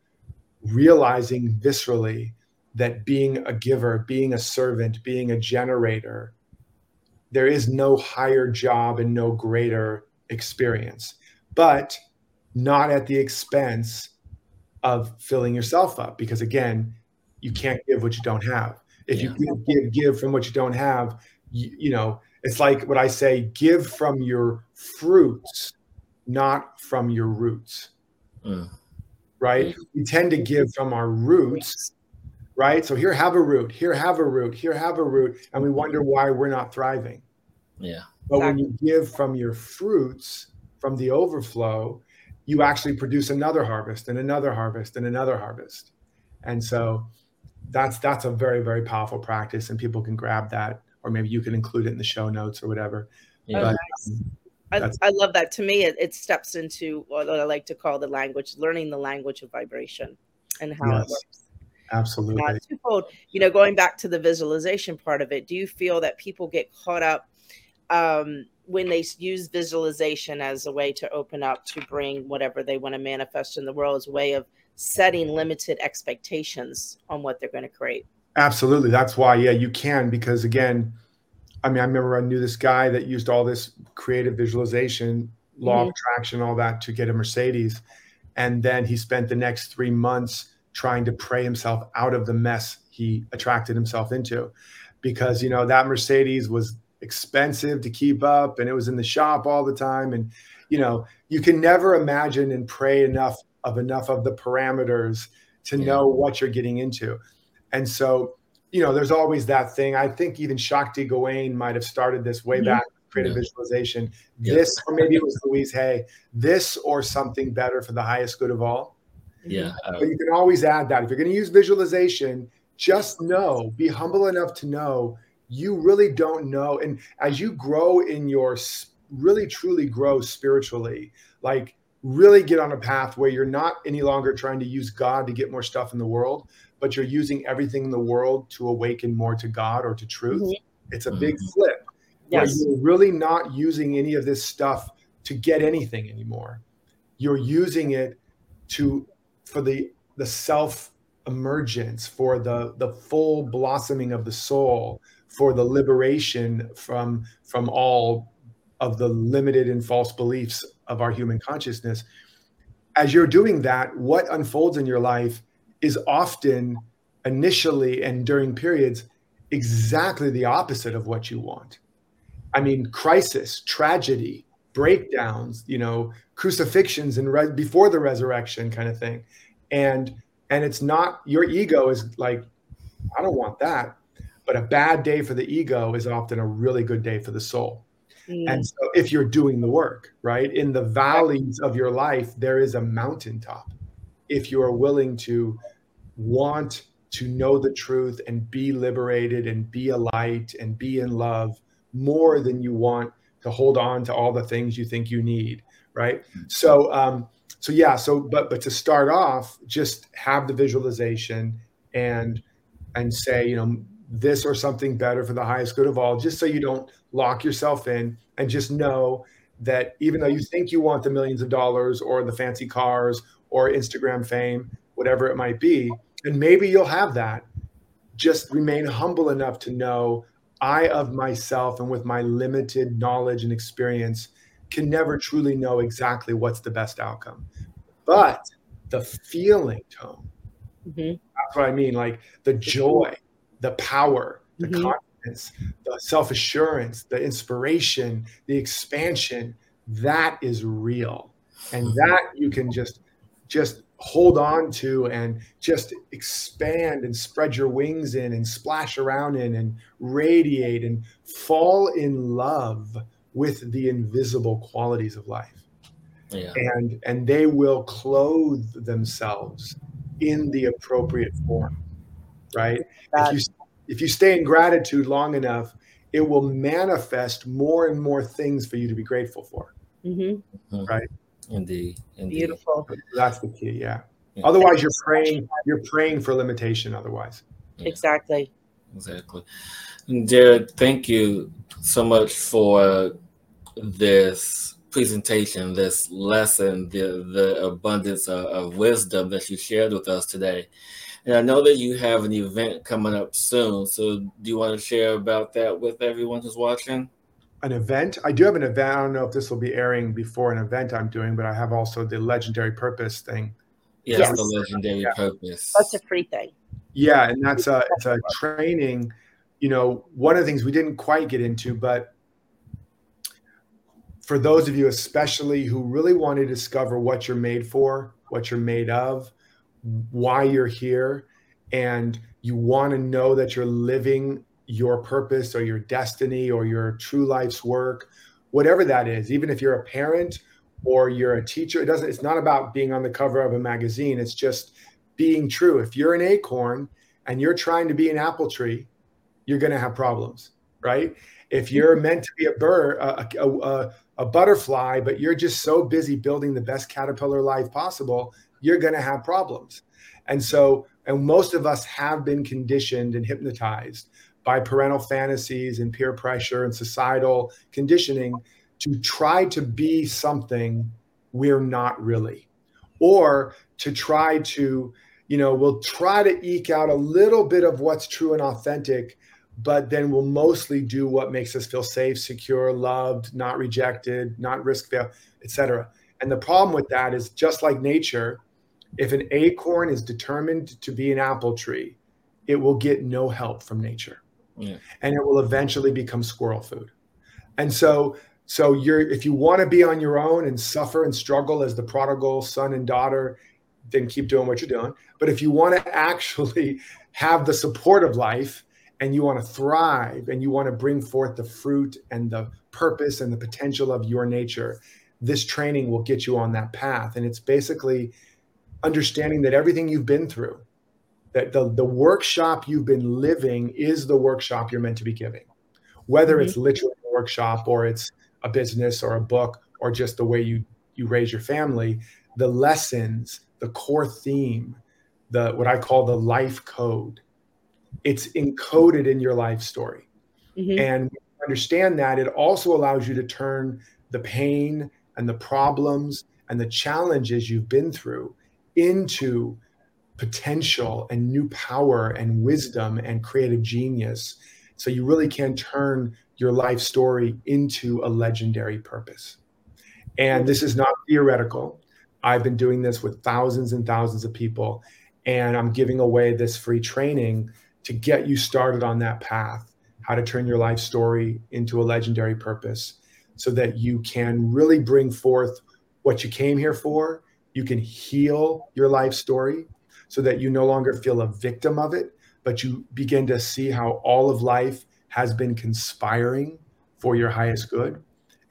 realizing viscerally that being a giver, being a servant, being a generator, there is no higher job and no greater experience, but not at the expense of filling yourself up. Because again, you can't give what you don't have. If yeah. you give, give, give from what you don't have, you, you know, it's like what I say give from your fruits, not from your roots. Mm. Right? We tend to give from our roots right? So here, have a root. Here, have a root. Here, have a root, and we wonder why we're not thriving. Yeah. But when you give from your fruits, from the overflow, you actually produce another harvest and another harvest and another harvest. And so that's that's a very very powerful practice, and people can grab that, or maybe you can include it in the show notes or whatever. Yeah. But, um, I, I, love that. To me, it, it, steps into what I like to call the language, learning the language of vibration and how yes. it works. Absolutely. Uh, twofold, you know, going back to the visualization part of it, do you feel that people get caught up um, when they use visualization as a way to open up to bring whatever they want to manifest in the world as a way of setting limited expectations on what they're going to create? Absolutely. That's why, yeah, you can, because again, I mean, I remember I knew this guy that used all this creative visualization, law mm-hmm. of attraction, all that to get a Mercedes. And then he spent the next three months trying to pray himself out of the mess he attracted himself into because you know that mercedes was expensive to keep up and it was in the shop all the time and you know you can never imagine and pray enough of enough of the parameters to know what you're getting into and so you know there's always that thing i think even shakti gawain might have started this way mm-hmm. back creative yeah. visualization this or maybe it was louise hay this or something better for the highest good of all yeah. Uh, but you can always add that. If you're going to use visualization, just know, be humble enough to know you really don't know. And as you grow in your really truly grow spiritually, like really get on a path where you're not any longer trying to use God to get more stuff in the world, but you're using everything in the world to awaken more to God or to truth. Mm-hmm. It's a big mm-hmm. flip. Yes. Where you're really not using any of this stuff to get anything anymore. You're using it to for the the self emergence, for the the full blossoming of the soul, for the liberation from from all of the limited and false beliefs of our human consciousness. As you're doing that, what unfolds in your life is often initially and during periods exactly the opposite of what you want. I mean, crisis, tragedy, breakdowns, you know, crucifixions and re- before the resurrection kind of thing. And and it's not your ego is like, I don't want that. But a bad day for the ego is often a really good day for the soul. Mm. And so if you're doing the work, right? In the valleys of your life, there is a mountaintop. If you are willing to want to know the truth and be liberated and be a light and be in love more than you want to hold on to all the things you think you need right? So um so yeah so but but to start off just have the visualization and and say you know this or something better for the highest good of all just so you don't lock yourself in and just know that even though you think you want the millions of dollars or the fancy cars or instagram fame whatever it might be and maybe you'll have that just remain humble enough to know I of myself and with my limited knowledge and experience can never truly know exactly what's the best outcome. But the feeling tone, mm-hmm. that's what I mean. Like the joy, the power, the mm-hmm. confidence, the self assurance, the inspiration, the expansion, that is real. And that you can just, just hold on to and just expand and spread your wings in and splash around in and radiate and fall in love with the invisible qualities of life. Yeah. And and they will clothe themselves in the appropriate form. Right? if you if you stay in gratitude long enough, it will manifest more and more things for you to be grateful for. Mm-hmm. Right. Indeed. Indeed. Beautiful. That's the key. Yeah. yeah. Otherwise, you're praying. You're praying for limitation. Otherwise. Yeah. Exactly. Exactly. Derek, thank you so much for this presentation, this lesson, the the abundance of, of wisdom that you shared with us today. And I know that you have an event coming up soon. So do you want to share about that with everyone who's watching? An event? I do have an event. I don't know if this will be airing before an event I'm doing, but I have also the legendary purpose thing. Yes, yes. the legendary yeah. purpose. That's a free thing. Yeah, and that's a it's a training. You know, one of the things we didn't quite get into, but for those of you especially who really want to discover what you're made for, what you're made of, why you're here and you want to know that you're living your purpose or your destiny or your true life's work whatever that is even if you're a parent or you're a teacher it doesn't it's not about being on the cover of a magazine. It's just being true. If you're an acorn and you're trying to be an apple tree you're going to have problems right? If mm-hmm. you're meant to be a bird a, a, a, a butterfly but you're just so busy building the best caterpillar life possible you're going to have problems. And so, and most of us have been conditioned and hypnotized by parental fantasies and peer pressure and societal conditioning to try to be something we're not really, or to try to, you know, we'll try to eke out a little bit of what's true and authentic, but then we'll mostly do what makes us feel safe, secure, loved, not rejected, not risk fail, etc. And the problem with that is just like nature, if an acorn is determined to be an apple tree, it will get no help from nature. Yeah. And it will eventually become squirrel food. And so so you're if you want to be on your own and suffer and struggle as the prodigal son and daughter, then keep doing what you're doing. But if you want to actually have the support of life and you want to thrive and you want to bring forth the fruit and the purpose and the potential of your nature, this training will get you on that path. And it's basically understanding that everything you've been through, that the, the workshop you've been living is the workshop you're meant to be giving, whether mm-hmm. it's literally a workshop or it's a business or a book or just the way you you raise your family, the lessons, the core theme, the what I call the life code, it's encoded in your life story. Mm-hmm. And understand that, it also allows you to turn the pain and the problems and the challenges you've been through into potential and new power and wisdom and creative genius. So you really can turn your life story into a legendary purpose. And this is not theoretical. I've been doing this with thousands and thousands of people, and I'm giving away this free training to get you started on that path how to turn your life story into a legendary purpose so that you can really bring forth what you came here for you can heal your life story so that you no longer feel a victim of it, but you begin to see how all of life has been conspiring for your highest good.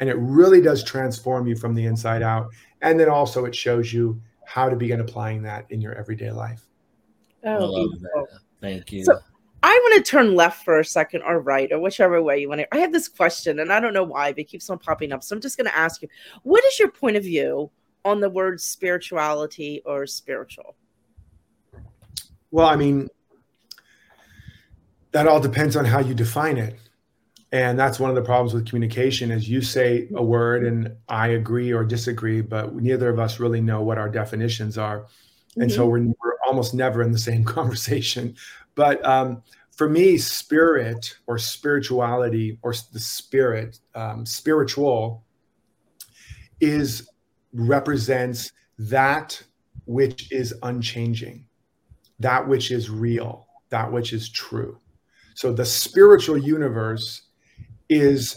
And it really does transform you from the inside out. And then also it shows you how to begin applying that in your everyday life. Oh, Thank you. So I want to turn left for a second or right or whichever way you want to. I have this question and I don't know why, but it keeps on popping up. So I'm just going to ask you what is your point of view on the word spirituality or spiritual? Well, I mean, that all depends on how you define it. And that's one of the problems with communication is you say a word and I agree or disagree, but neither of us really know what our definitions are. And mm-hmm. so we're, we're, almost never in the same *laughs* conversation. But um, for me, spirit or spirituality or the spirit, um, spiritual is represents that which is unchanging, that which is real, that which is true. So the spiritual universe is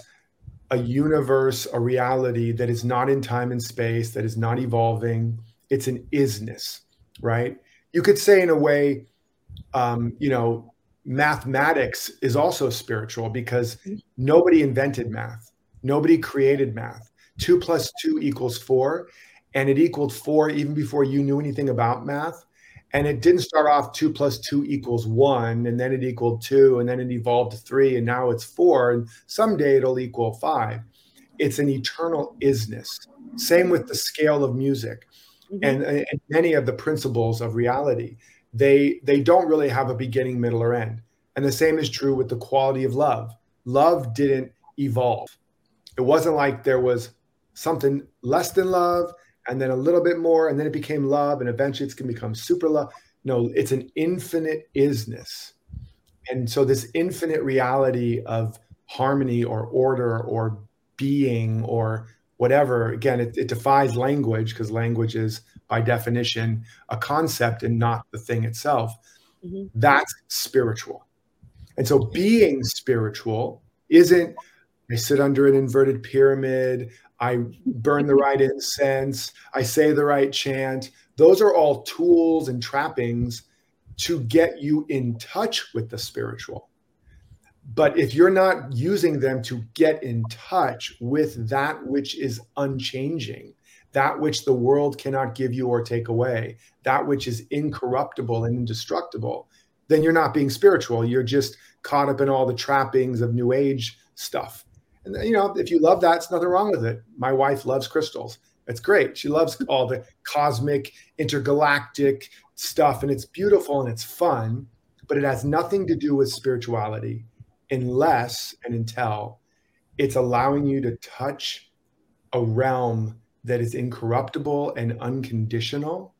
a universe, a reality that is not in time and space, that is not evolving. It's an isness, right? You could say, in a way, um, you know, mathematics is also spiritual because nobody invented math, nobody created math two plus two equals four. And it equaled four even before you knew anything about math. And it didn't start off two plus two equals one, and then it equaled two, and then it evolved to three, and now it's four. And someday it'll equal five. it's an eternal isness. Same with the scale of music mm-hmm. and, and many of the principles of reality. They they don't really have a beginning, middle, or end. And the same is true with the quality of love. Love didn't evolve. It wasn't like there was something less than love and then a little bit more and then it became love and eventually it's going to become super love. No, it's an infinite isness. And so this infinite reality of harmony or order or being or whatever again it, it defies language because language is by definition a concept and not the thing itself mm-hmm. that's spiritual and so being spiritual isn't i sit under an inverted pyramid i burn the right incense i say the right chant those are all tools and trappings to get you in touch with the spiritual but if you're not using them to get in touch with that which is unchanging, that which the world cannot give you or take away, that which is incorruptible and indestructible, then you're not being spiritual. You're just caught up in all the trappings of new age stuff. And you know, if you love that, it's nothing wrong with it. My wife loves crystals. It's great. She loves all the cosmic, intergalactic stuff, and it's beautiful and it's fun, but it has nothing to do with spirituality unless and until it's allowing you to touch a realm that is incorruptible and unconditional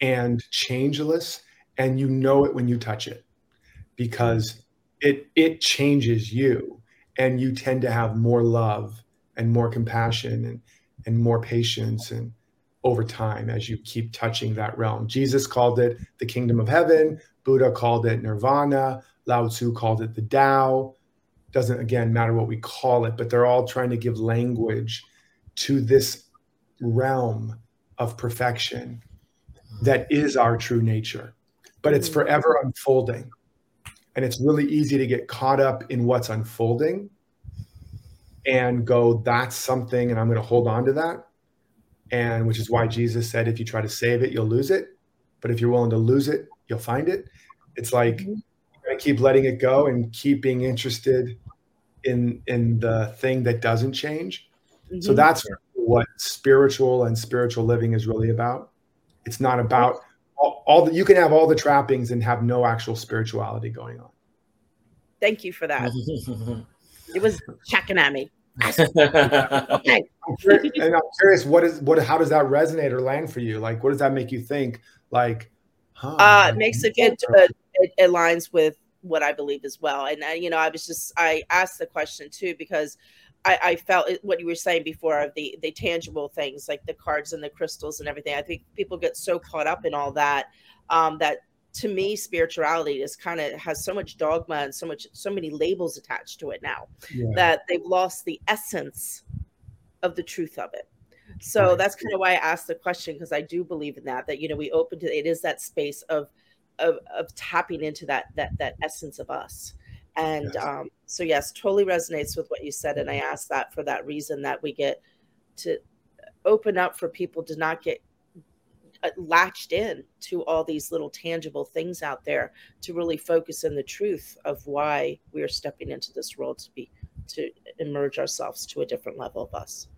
and changeless and you know it when you touch it because it it changes you and you tend to have more love and more compassion and and more patience and over time as you keep touching that realm jesus called it the kingdom of heaven buddha called it nirvana Lao Tzu called it the Tao. Doesn't again matter what we call it, but they're all trying to give language to this realm of perfection that is our true nature. But it's mm-hmm. forever unfolding. And it's really easy to get caught up in what's unfolding and go, that's something, and I'm going to hold on to that. And which is why Jesus said, if you try to save it, you'll lose it. But if you're willing to lose it, you'll find it. It's like mm-hmm keep letting it go and keep being interested in in the thing that doesn't change. Mm-hmm. So that's what spiritual and spiritual living is really about. It's not about all, all the, you can have all the trappings and have no actual spirituality going on. Thank you for that. *laughs* it was checking at me. *laughs* okay. and I'm curious, what is what? How does that resonate or land for you? Like, what does that make you think? Like, huh, uh, it makes it, it, uh, it aligns with what I believe as well. And uh, you know, I was just I asked the question too because I, I felt it, what you were saying before of the the tangible things like the cards and the crystals and everything. I think people get so caught up in all that um, that to me spirituality is kind of has so much dogma and so much so many labels attached to it now yeah. that they've lost the essence of the truth of it so right. that's kind of why i asked the question because i do believe in that that you know we open to it is that space of of, of tapping into that that that essence of us and yes. um, so yes totally resonates with what you said and i ask that for that reason that we get to open up for people to not get uh, latched in to all these little tangible things out there to really focus in the truth of why we are stepping into this world to be to emerge ourselves to a different level of us.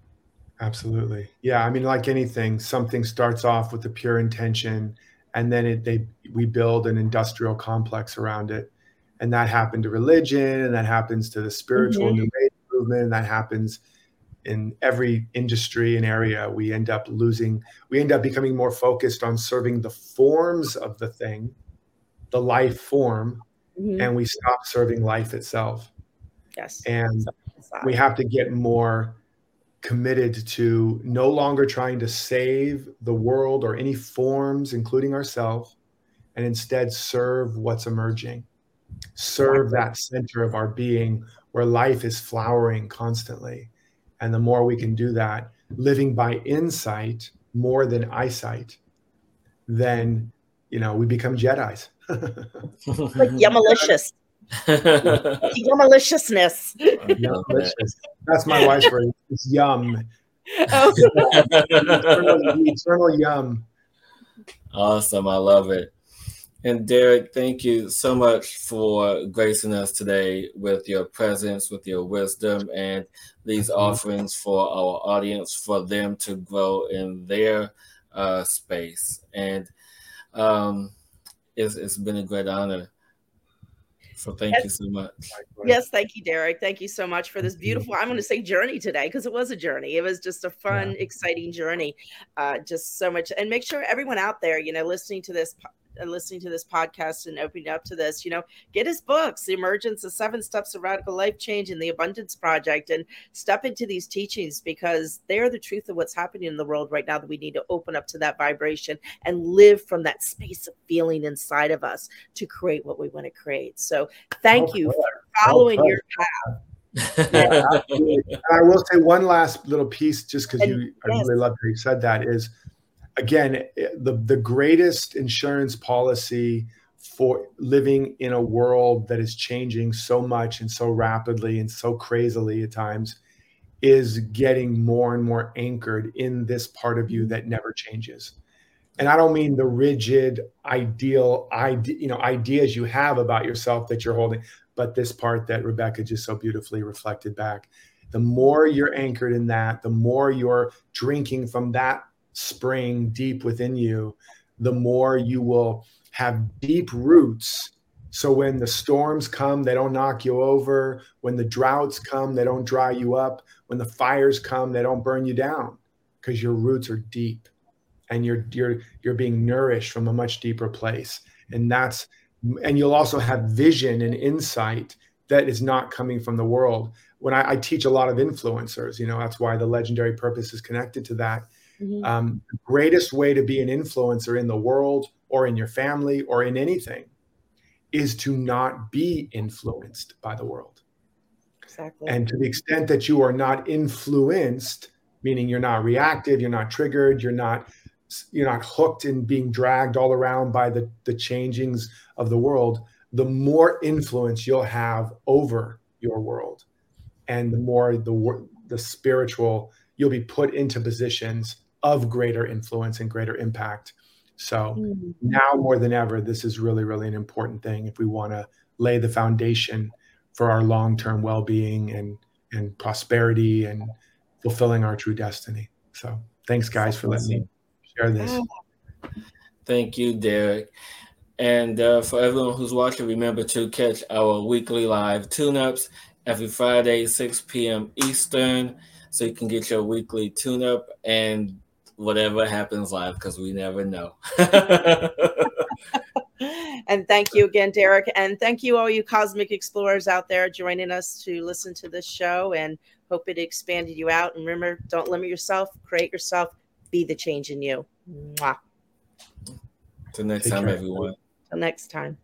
Absolutely. Yeah i mean like anything something starts off with a pure intention and then it, they we build an industrial complex around it and that happened to religion and that happens to the spiritual mm-hmm. new age movement and that happens in every industry and area we end up losing we end up becoming more focused on serving the forms of the thing the life form mm-hmm. and we stop serving life itself yes and we have to get more committed to no longer trying to save the world or any forms, including ourselves, and instead serve what's emerging. Serve that center of our being where life is flowering constantly. And the more we can do that, living by insight more than eyesight, then you know we become Jedi's. *laughs* like malicious. *laughs* Your maliciousness. That's my wife's word. It's yum. Oh. *laughs* eternal, eternal yum. Awesome. I love it. And Derek, thank you so much for gracing us today with your presence, with your wisdom, and these offerings for our audience, for them to grow in their uh, space. And um, it's, it's been a great honor. So thank yes. you so much. Yes, thank you, Derek. Thank you so much for this beautiful, I'm going to say journey today because it was a journey. It was just a fun, yeah. exciting journey. Uh, just so much. And make sure everyone out there, you know, listening to this and listening to this podcast and opening up to this, you know, get his books, The Emergence of Seven Steps of Radical Life Change and The Abundance Project, and step into these teachings because they are the truth of what's happening in the world right now that we need to open up to that vibration and live from that space of feeling inside of us to create what we want to create. So thank oh, you for following your path. *laughs* yeah, I will say one last little piece, just because you, yes. I really love how you said that is again, the, the greatest insurance policy for living in a world that is changing so much and so rapidly and so crazily at times is getting more and more anchored in this part of you mm-hmm. that never changes. And I don't mean the rigid ideal idea, you know, ideas you have about yourself that you're holding, but this part that Rebecca just so beautifully reflected back. The more you're anchored in that, the more you're drinking from that spring deep within you, the more you will have deep roots. So when the storms come, they don't knock you over. When the droughts come, they don't dry you up. When the fires come, they don't burn you down because your roots are deep and you're you're you're being nourished from a much deeper place. And that's and you'll also have vision and insight that is not coming from the world. When I, I teach a lot of influencers, you know, that's why the legendary purpose is connected to that Mm-hmm. Um, the greatest way to be an influencer in the world or in your family or in anything is to not be influenced by the world. Exactly. And to the extent that you are not influenced, meaning you're not reactive, you're not triggered, you're not you're not hooked and being dragged all around by the the changings of the world, the more influence you'll have over your world, and the more the the spiritual you'll be put into positions of greater influence and greater impact. So mm-hmm. now more than ever, this is really, really an important thing if we want to lay the foundation for our long-term well-being and and prosperity and fulfilling our true destiny. So thanks guys for letting me share this. Thank you, Derek. And uh, for everyone who's watching, remember to catch our weekly live tune-ups every Friday, 6 p.m. Eastern, so you can get your weekly tune-up and whatever happens live because we never know. *laughs* and thank you again, Derek. And thank you, all you cosmic explorers out there joining us to listen to this show and hope it expanded you out. And remember, don't limit yourself, create yourself, be the change in you. Mwah. Till next Take time, care. everyone. Till next time.